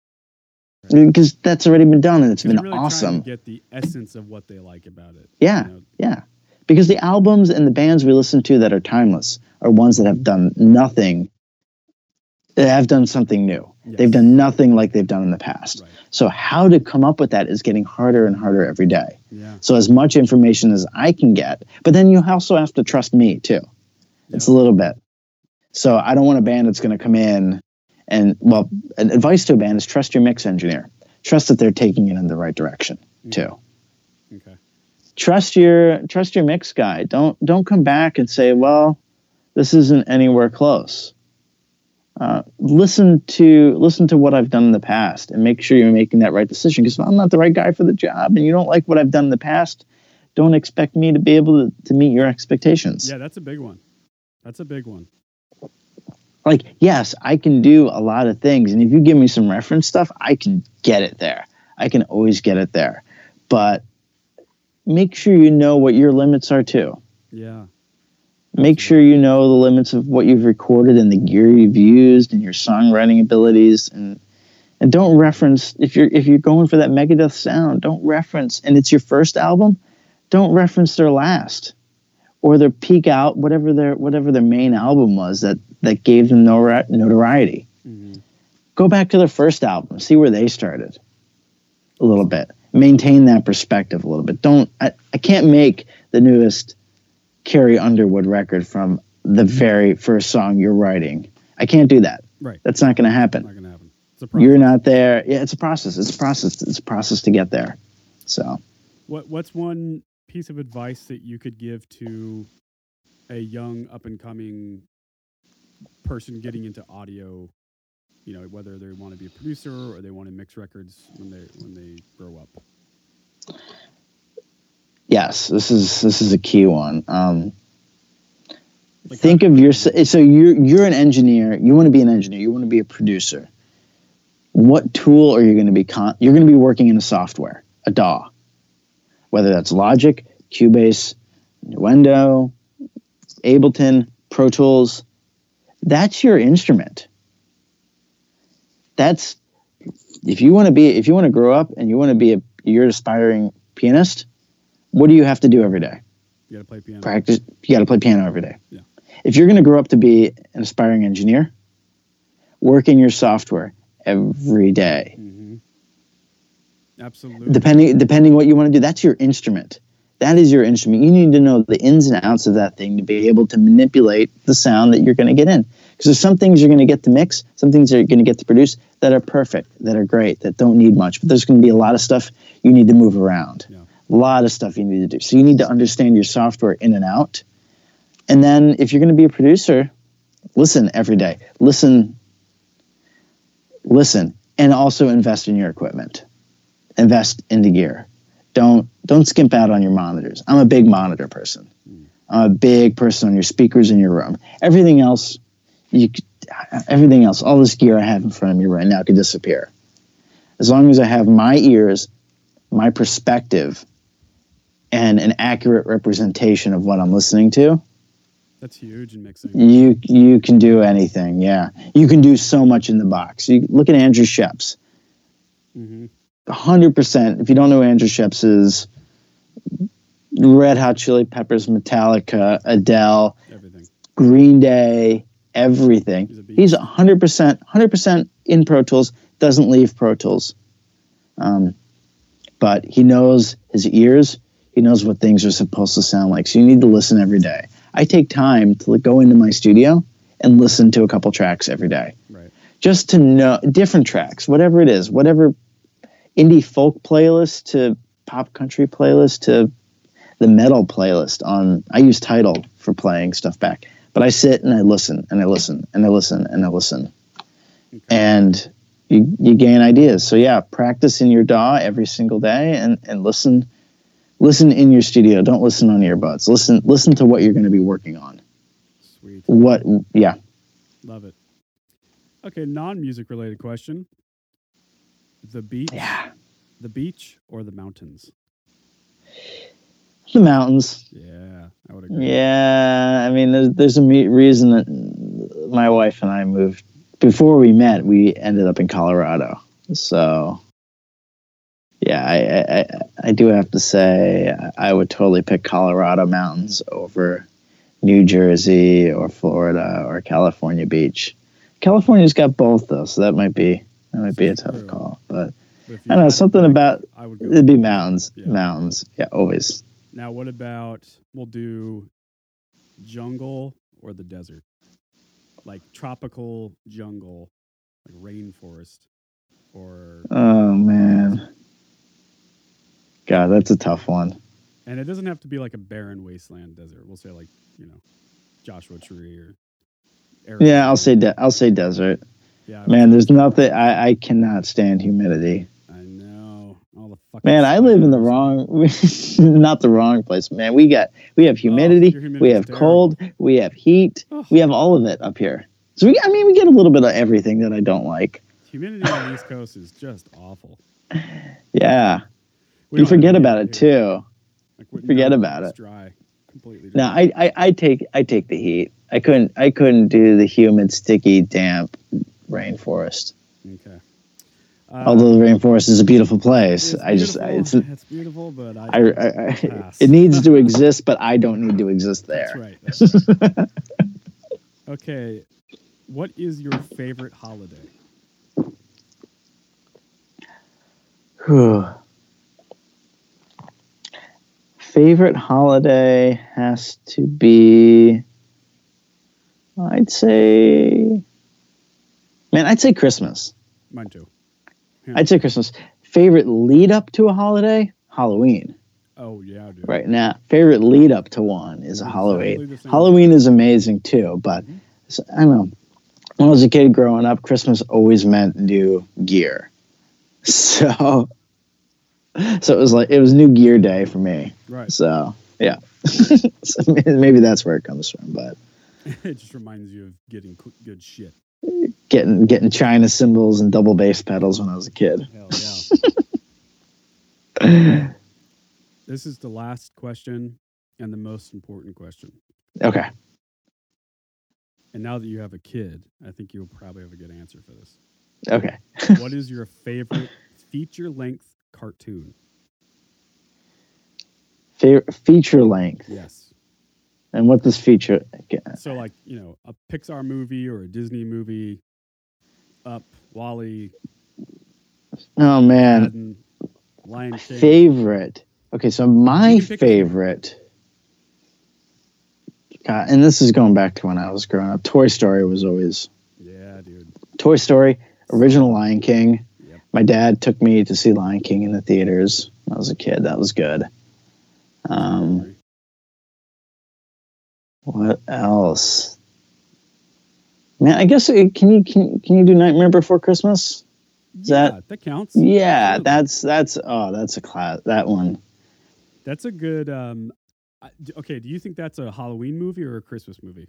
because that's already been done and it's been really awesome. get the essence of what they like about it. Yeah, you know? yeah. Because the albums and the bands we listen to that are timeless are ones that have done nothing. They have done something new. They've done nothing like they've done in the past. Right. So how to come up with that is getting harder and harder every day. Yeah. So as much information as I can get, but then you also have to trust me too. It's a little bit. So I don't want a band that's going to come in and well, an advice to a band is trust your mix engineer. Trust that they're taking it in the right direction too. Okay. Trust your trust your mix guy. Don't don't come back and say, well, this isn't anywhere close. Uh, listen to listen to what I've done in the past and make sure you're making that right decision. Because if I'm not the right guy for the job and you don't like what I've done in the past, don't expect me to be able to, to meet your expectations. Yeah, that's a big one. That's a big one. Like yes i can do a lot of things. And if you give me some reference stuff i can get it there. I can always get it there. But make sure you know what your limits are too. Yeah. make sure you know the limits of what you've recorded and the gear you've used and your songwriting abilities. And and don't reference if you're if you're going for that megadeth sound don't reference and it's your first album don't reference their last or their peak out whatever their whatever their main album was that that gave them notoriety. Mhm. go back to their first album see where they started a little bit. Maintain that perspective a little bit. Don't i, I can't make the newest carrie underwood record from the very first song you're writing. I can't do that. Right. that's not going to happen. Not happen. It's a process. you're not there. Yeah it's a process. It's a process. It's a process to get there. So. What What's one piece of advice that you could give to a young up and coming person getting into audio? You know, whether they want to be a producer or they want to mix records when they when they grow up. yes this is this is a key one um, Like think of your so you're you're an engineer you want to be an engineer you want to be a producer what tool are you going to be con- you're going to be working in a software a daw whether that's logic cubase nuendo ableton pro tools that's your instrument that's if you want to be if you want to grow up and you want to be a you're an aspiring pianist what do you have to do every day You got to play piano. practice you got to play piano every day Yeah. if you're going to grow up to be an aspiring engineer work in your software every day hmm Absolutely. depending depending what you want to do that's your instrument that is your instrument. You need to know the ins and outs of that thing to be able to manipulate the sound that you're going to get in. Because there's some things you're going to get to mix some things you're going to get to produce that are perfect that are great that don't need much. But there's going to be a lot of stuff you need to move around. Yeah. a lot of stuff you need to do. So you need to understand your software in and out. And then if you're going to be a producer listen every day. Listen listen and also invest in your equipment. Invest into gear don't don't skimp out on your monitors. I'm a big monitor person. I'm a big person on your speakers in your room. Everything else you everything else all this gear i have in front of me right now could disappear. As long as i have my ears my perspective and an accurate representation of what i'm listening to That's huge in mixing. you you can do anything yeah. You can do so much in the box. You look at andrew scheps. Hmm 100% if you don't know andrew scheps is red hot chili peppers metallica adele Everything. green day everything. He's a he's 100% 100% in pro tools doesn't leave pro tools. Um, but he knows his ears. He knows what things are supposed to sound like. So you need to listen every day. I take time to go into my studio and listen to a couple tracks every day. Right. just to know different tracks, whatever it is, whatever indie folk playlist to pop country playlist to the metal playlist on I use Tidal for playing stuff back. But I sit and I listen and I listen and I listen and I listen. And you, you gain ideas. So yeah, practice in your DAW every single day and, and listen listen in your studio. Don't listen on earbuds. Listen listen to what you're going to be working on. Sweet. What yeah. Love it. Okay, non-music related question. The beach. Yeah. The beach or the mountains? The mountains. Yeah, I would agree. Yeah, I mean, there's there's a me- reason that my wife and I moved before we met, we ended up in Colorado. So, yeah, I, I, I, I do have to say I would totally pick Colorado mountains over New Jersey or Florida or California beach. California's got both though, so that might be that might be a tough True. call. But I don't know something about I would go. it'd be mountains, Yeah. mountains. Yeah, always. Now, what about we'll do jungle or the desert? Like tropical jungle, like rainforest, or Oh man, God, that's a tough one. and it doesn't have to be like a barren wasteland desert. We'll say like you know Joshua Tree or Yeah, I'll say de- I'll say desert. Yeah. Man, there's nothing. I I cannot stand humidity. I know all the fucking Man, I live in the wrong, not the wrong place. Man, we got we have oh, humidity, Oh, we have cold, we have heat, Oh. we have all of it up here. So we, I mean, we get a little bit of everything that I don't like. Humidity on the East Coast is just awful. Yeah, We you forget about it too. Like, forget about it. Dry, completely. No, I, I I take I take the heat. I couldn't I couldn't do the humid, sticky, damp rainforest. okay. Uh, Although the rainforest is a beautiful place, I just I, it's beautiful. it's beautiful, but I, I, I, it needs to exist, but I don't need to exist That's there. right. That's right. okay. What is your favorite holiday? Whew. Favorite holiday has to be, I'd say, man, I'd say Christmas. Mine too. I'd say Christmas. Favorite lead up to a holiday? Halloween. Oh yeah, dude. Right now, favorite lead up to one is a Halloween. Halloween is amazing too, but mm-hmm. I don't know. When I was a kid growing up, Christmas always meant new gear. So, so it was like it was new gear day for me. Right. So yeah, so maybe that's where it comes from. But it just reminds you of getting good shit. Getting getting China cymbals and double bass pedals when I was a kid. Hell yeah. this is the last question and the most important question. Okay. And now that you have a kid, I think you'll probably have a good answer for this. Okay. what is your favorite feature length cartoon? Fa- feature length. Yes. And what does feature? So, like, you know, a Pixar movie or a Disney movie, Up, WALL-E, Oh man, Aladdin, Lion King. favorite. Okay, so my You can pick a favorite. God, and this is going back to when I was growing up. Toy Story was always Yeah, dude. Toy Story, original Lion King. Yep. My dad took me to see Lion King in the theaters when I was a kid. That was good. Um, what else? Man, I guess it, can you can can you do Nightmare Before Christmas? Is yeah, that that counts. yeah? Absolutely. That's that's oh that's a class that one. That's a good. Um, okay, do you think that's a Halloween movie or a Christmas movie?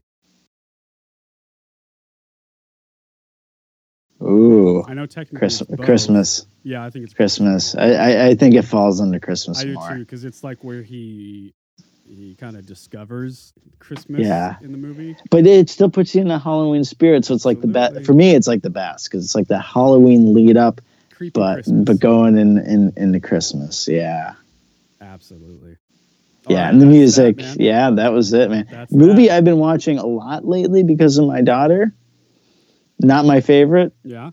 Ooh, I know technically Christmas. Christmas Yeah, I think it's Christmas. I, I I think it falls under Christmas I do more. too because it's like where he he kind of discovers Christmas Yeah. in the movie. But it still puts you in the Halloween spirit, so it's like the best for me. It's like the best because it's like the Halloween lead up, Creepy but Christmas. but going in in into Christmas. Yeah, Absolutely. yeah, Alright, and the music. that, yeah, that was it, man. That's Movie that. I've been watching a lot lately because of my daughter. Not my favorite. Yeah.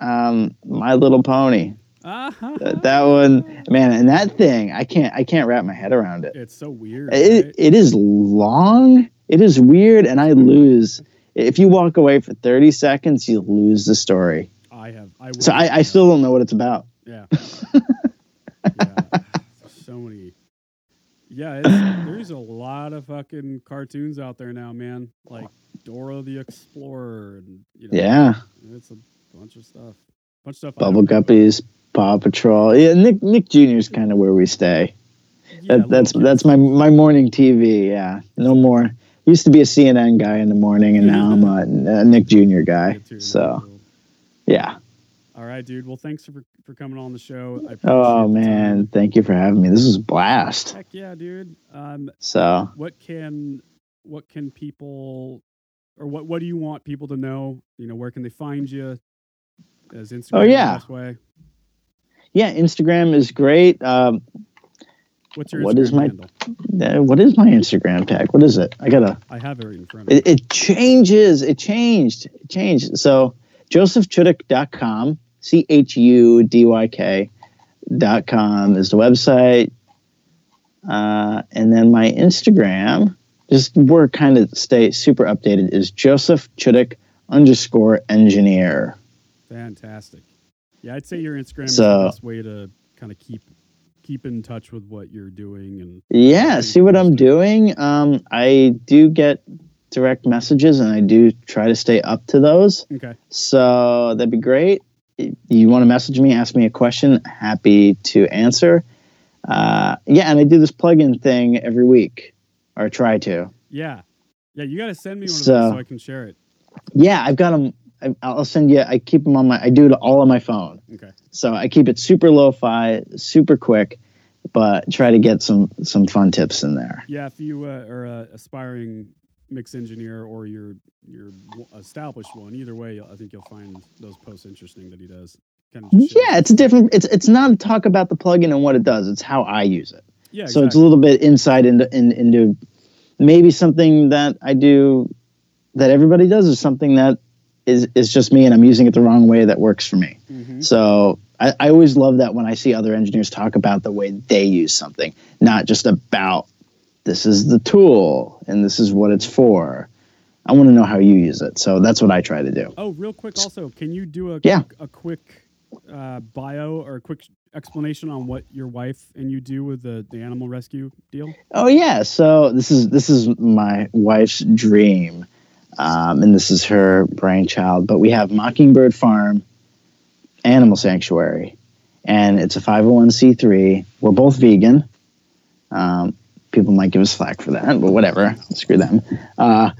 Um, My Little Pony. Uh-huh. That, that one, man, and that thing, I can't I can't wrap my head around it. It's so weird. It, right? it is long. It is weird, and I lose. If you walk away for thirty seconds, you lose the story. I have. I So I, I still don't know what it's about. Yeah. yeah. So many. Yeah, it's, there's a lot of fucking cartoons out there now, man. Like Dora the Explorer, and you know, Yeah, it's a bunch of stuff. Bunch of stuff. Bubble. Guppies, Paw Patrol. Yeah, Nick Nick Jr. is kind of where we stay. Yeah, That, that's that's my my morning TV. Yeah, no more. Used to be a CNN guy in the morning, and now I'm a, a Nick Jr. guy. So yeah. All right, dude. Well, thanks for for coming on the show. I appreciate Oh man, thank you for having me. This is a blast. Heck yeah, dude. Um, So what can what can people or what what do you want people to know? You know, where can they find you? As Instagram Oh, the yeah. best way. Yeah, Instagram is great. Um, What's your What Instagram is my- handle? uh, what is my Instagram tag? What is it? I gotta. I have it right in front of. It, it changes. It changed. It changed. So josephchudyk.com, C H U D Y K dot com is the website. Uh, and then my Instagram, just we're kind of stay super updated, is Joseph Chudyk underscore engineer. Fantastic. Yeah, I'd say your Instagram is the best way to kind of keep keep in touch with what you're doing and Yeah, see what I'm doing. Um, I do get direct messages and I do try to stay up to those. okay. So that'd be great. You want to message me, ask me a question, happy to answer. Uh, yeah, and I do this plugin thing every week, or try to. Yeah. Yeah, you got to send me one of So- those so I can share it. Yeah, I've got them. I'll send you. I keep them on my. I do it all on my phone. Okay. So I keep it super lo-fi, super quick, but try to get some some fun tips in there. Yeah, if you uh, are a aspiring mix engineer or you're you're established one, either way, I think you'll find those posts interesting that he does. Kind of Yeah, it's a different. It's it's not a talk about the plugin and what it does. It's how I use it. Yeah, so it's a little bit insight into in, into maybe something that I do that everybody does is something that is is just me and I'm using it the wrong way that works for me. Mm-hmm. So I, I always love that when I see other engineers talk about the way they use something, not just about this is the tool and this is what it's for. I want to know how you use it. So that's what I try to do. Oh, real quick, also, can you do a Yeah. a quick uh, bio or a quick explanation on what your wife and you do with the, the animal rescue deal? Oh yeah, so this is this is my wife's dream, um, and this is her brainchild. But we have Mockingbird Farm Animal Sanctuary, and it's a five hundred one c three. We're both vegan. Um, people might give us flack for that, but whatever. Screw them. Uh,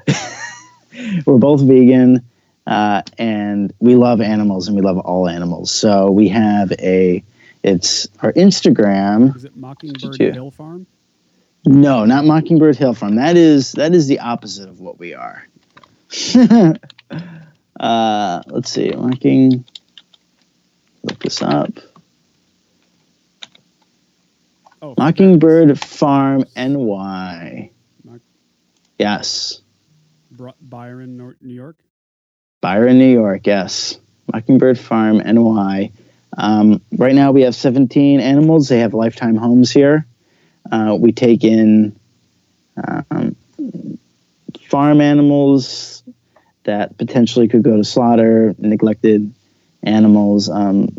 we're both vegan, uh, and we love animals, and we love all animals. So we have a. It's our Instagram. Is it Mockingbird Hill Farm? No, not Mockingbird Hill Farm. That is that is the opposite of what we are. uh, let's see, Mocking. Look this up. Oh, Mockingbird Farm NY. Mock- Yes, Byron, New York. Byron, New York. Yes, Mockingbird Farm NY. Um, right now we have 17 animals. They have lifetime homes here. Uh, we take in um, farm animals that potentially could go to slaughter, neglected animals, um,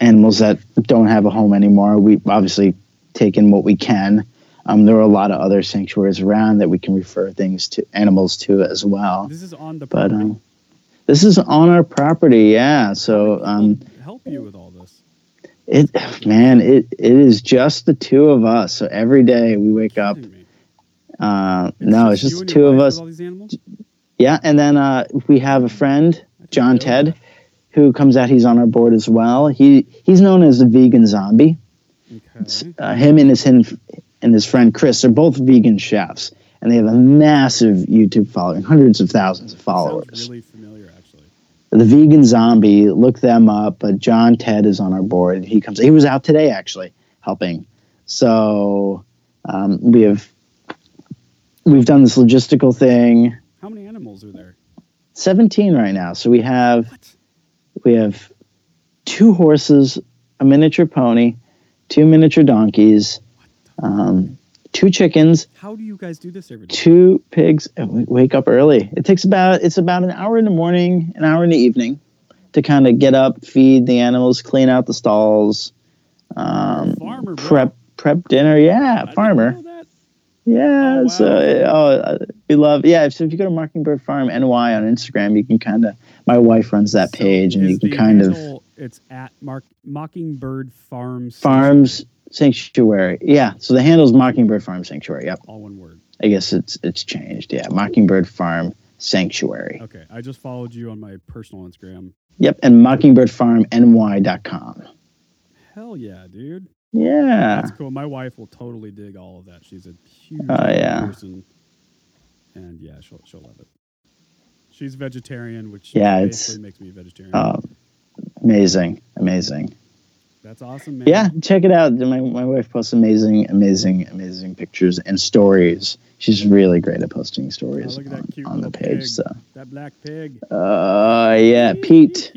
animals that don't have a home anymore. We obviously take in what we can. Um, there are a lot of other sanctuaries around that we can refer things to animals to as well. This is on the But um, this is on our property, yeah. So um, help you with all this. it, man, it it is just the two of us. So every day we wake up. Uh, no, it's just two of us. With all these animals? Yeah, and then uh, we have a friend, John Ted, who comes out. He's on our board as well. He he's known as the vegan zombie. Okay. Uh, him and his him, and his friend Chris are both vegan chefs, and they have a massive YouTube following, hundreds of thousands of followers. Sounds really familiar, actually. the vegan zombie look them up but john ted is on our board he comes he was out today actually helping so um, we have we've done this logistical thing animals are there? 17 right now so we have we have two horses a miniature pony two miniature donkeys um, two chickens How do you guys do this every day? two pigs and we wake up early it takes about it's about an hour in the morning an hour in the evening to kind of get up feed the animals clean out the stalls um, Farmer, prep prep dinner yeah I farmer. Yeah Oh, so wow. oh, uh, we love yeah so if you go to mockingbird farm ny on instagram you can kind of my wife runs that So page and you can kind of It's at Mark Mockingbird Farms. farms sanctuary yeah so the handle's mockingbird farm sanctuary yep All one word. i guess it's it's changed yeah mockingbird farm sanctuary Okay, I just followed you on my personal Instagram. Yep, and mockingbirdfarmny.com. Hell yeah, dude. Yeah. That's cool. My wife will totally dig all of that. She's a huge Oh, yeah. person, and yeah, she'll she'll love it. She's vegetarian, which Yeah, it's- makes me a vegetarian. Uh, amazing, amazing. That's awesome, man. Yeah, check it out. My my wife posts amazing, amazing, amazing pictures and stories. She's really great at posting Oh, stories look at on, that cute on the page. pig. So, That black pig. uh, yeah, Pete,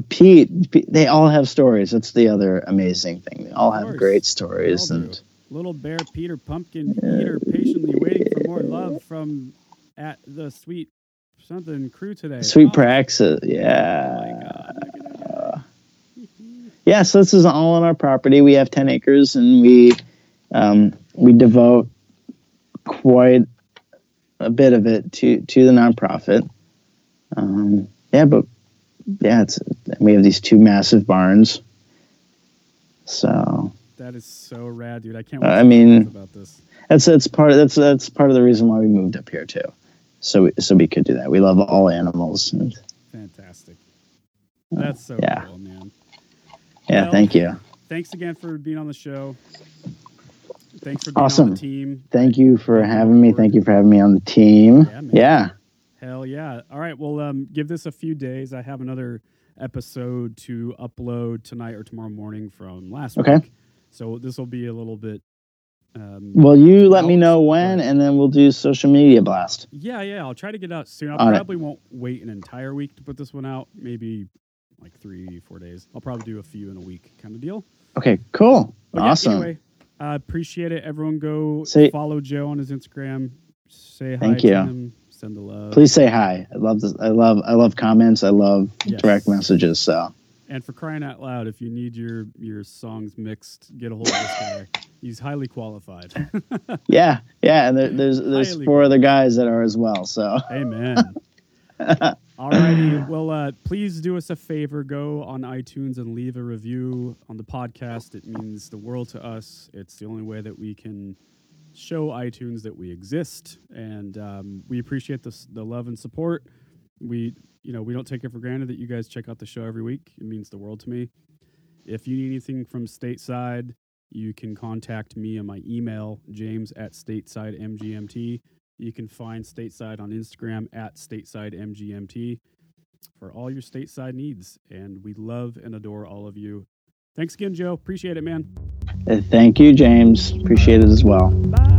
Pete, Pete, they all have stories. That's the other amazing thing. They all have great stories, and Little bear Peter Pumpkin eater patiently waiting for more love from at the sweet something crew today. Sweet Oh, Praxis, Oh my yeah. god. Look at that guy. yeah so this is all on our property we have 10 acres and we um, we devote quite a bit of it to to the nonprofit um, yeah but yeah it's we have these two massive barns so That is so rad, dude. I can't wait I to mean- about this. that's that's part of that's that's part of the reason why we moved up here too so we, so we could do that we love all animals and, Fantastic. That's so yeah. cool, man. yeah Well, thank you Thanks again for being on the show. Thanks for being on Awesome. the team. thank you for having me thank you for having me on the team Yeah, yeah Hell yeah. All right. Well, um, give this a few days. I have another episode to upload tonight or tomorrow morning from last Okay. week. So this will be a little bit. Um, Well, you let me know when, and then we'll do social media blast. Yeah, yeah. I'll try to get out soon. I probably won't wait an entire week to put this one out. Maybe like three, four days. I'll probably do a few in a week kind of deal. Okay, cool, But yeah, awesome. anyway, I appreciate it. Everyone go Say- follow Joe on his Instagram. Say hi Thank to you. him. Send the love. Please say hi. I love this. I love. I love comments. I love Yes. direct messages. So And for crying out loud, if you need your your songs mixed, get a hold of this guy. He's highly qualified. yeah, yeah. And there, there's there's Highly four other guys that are as well. So Amen. Alrighty. Well, uh, please do us a favor. Go on iTunes and leave a review on the podcast. It means the world to us. It's the only way that we can show iTunes that we exist, and um, we appreciate the the love and support. We, you know, we don't take it for granted that you guys check out the show every week. It means the world to me. If you need anything from stateside, you can contact me on my email, james at statesideMGMT. You can find Stateside on Instagram at StatesideMGMT for all your stateside needs. And we love and adore all of you. Thanks again, Joe. Appreciate it, man. Uh, thank you, James. Appreciate it as well. Bye.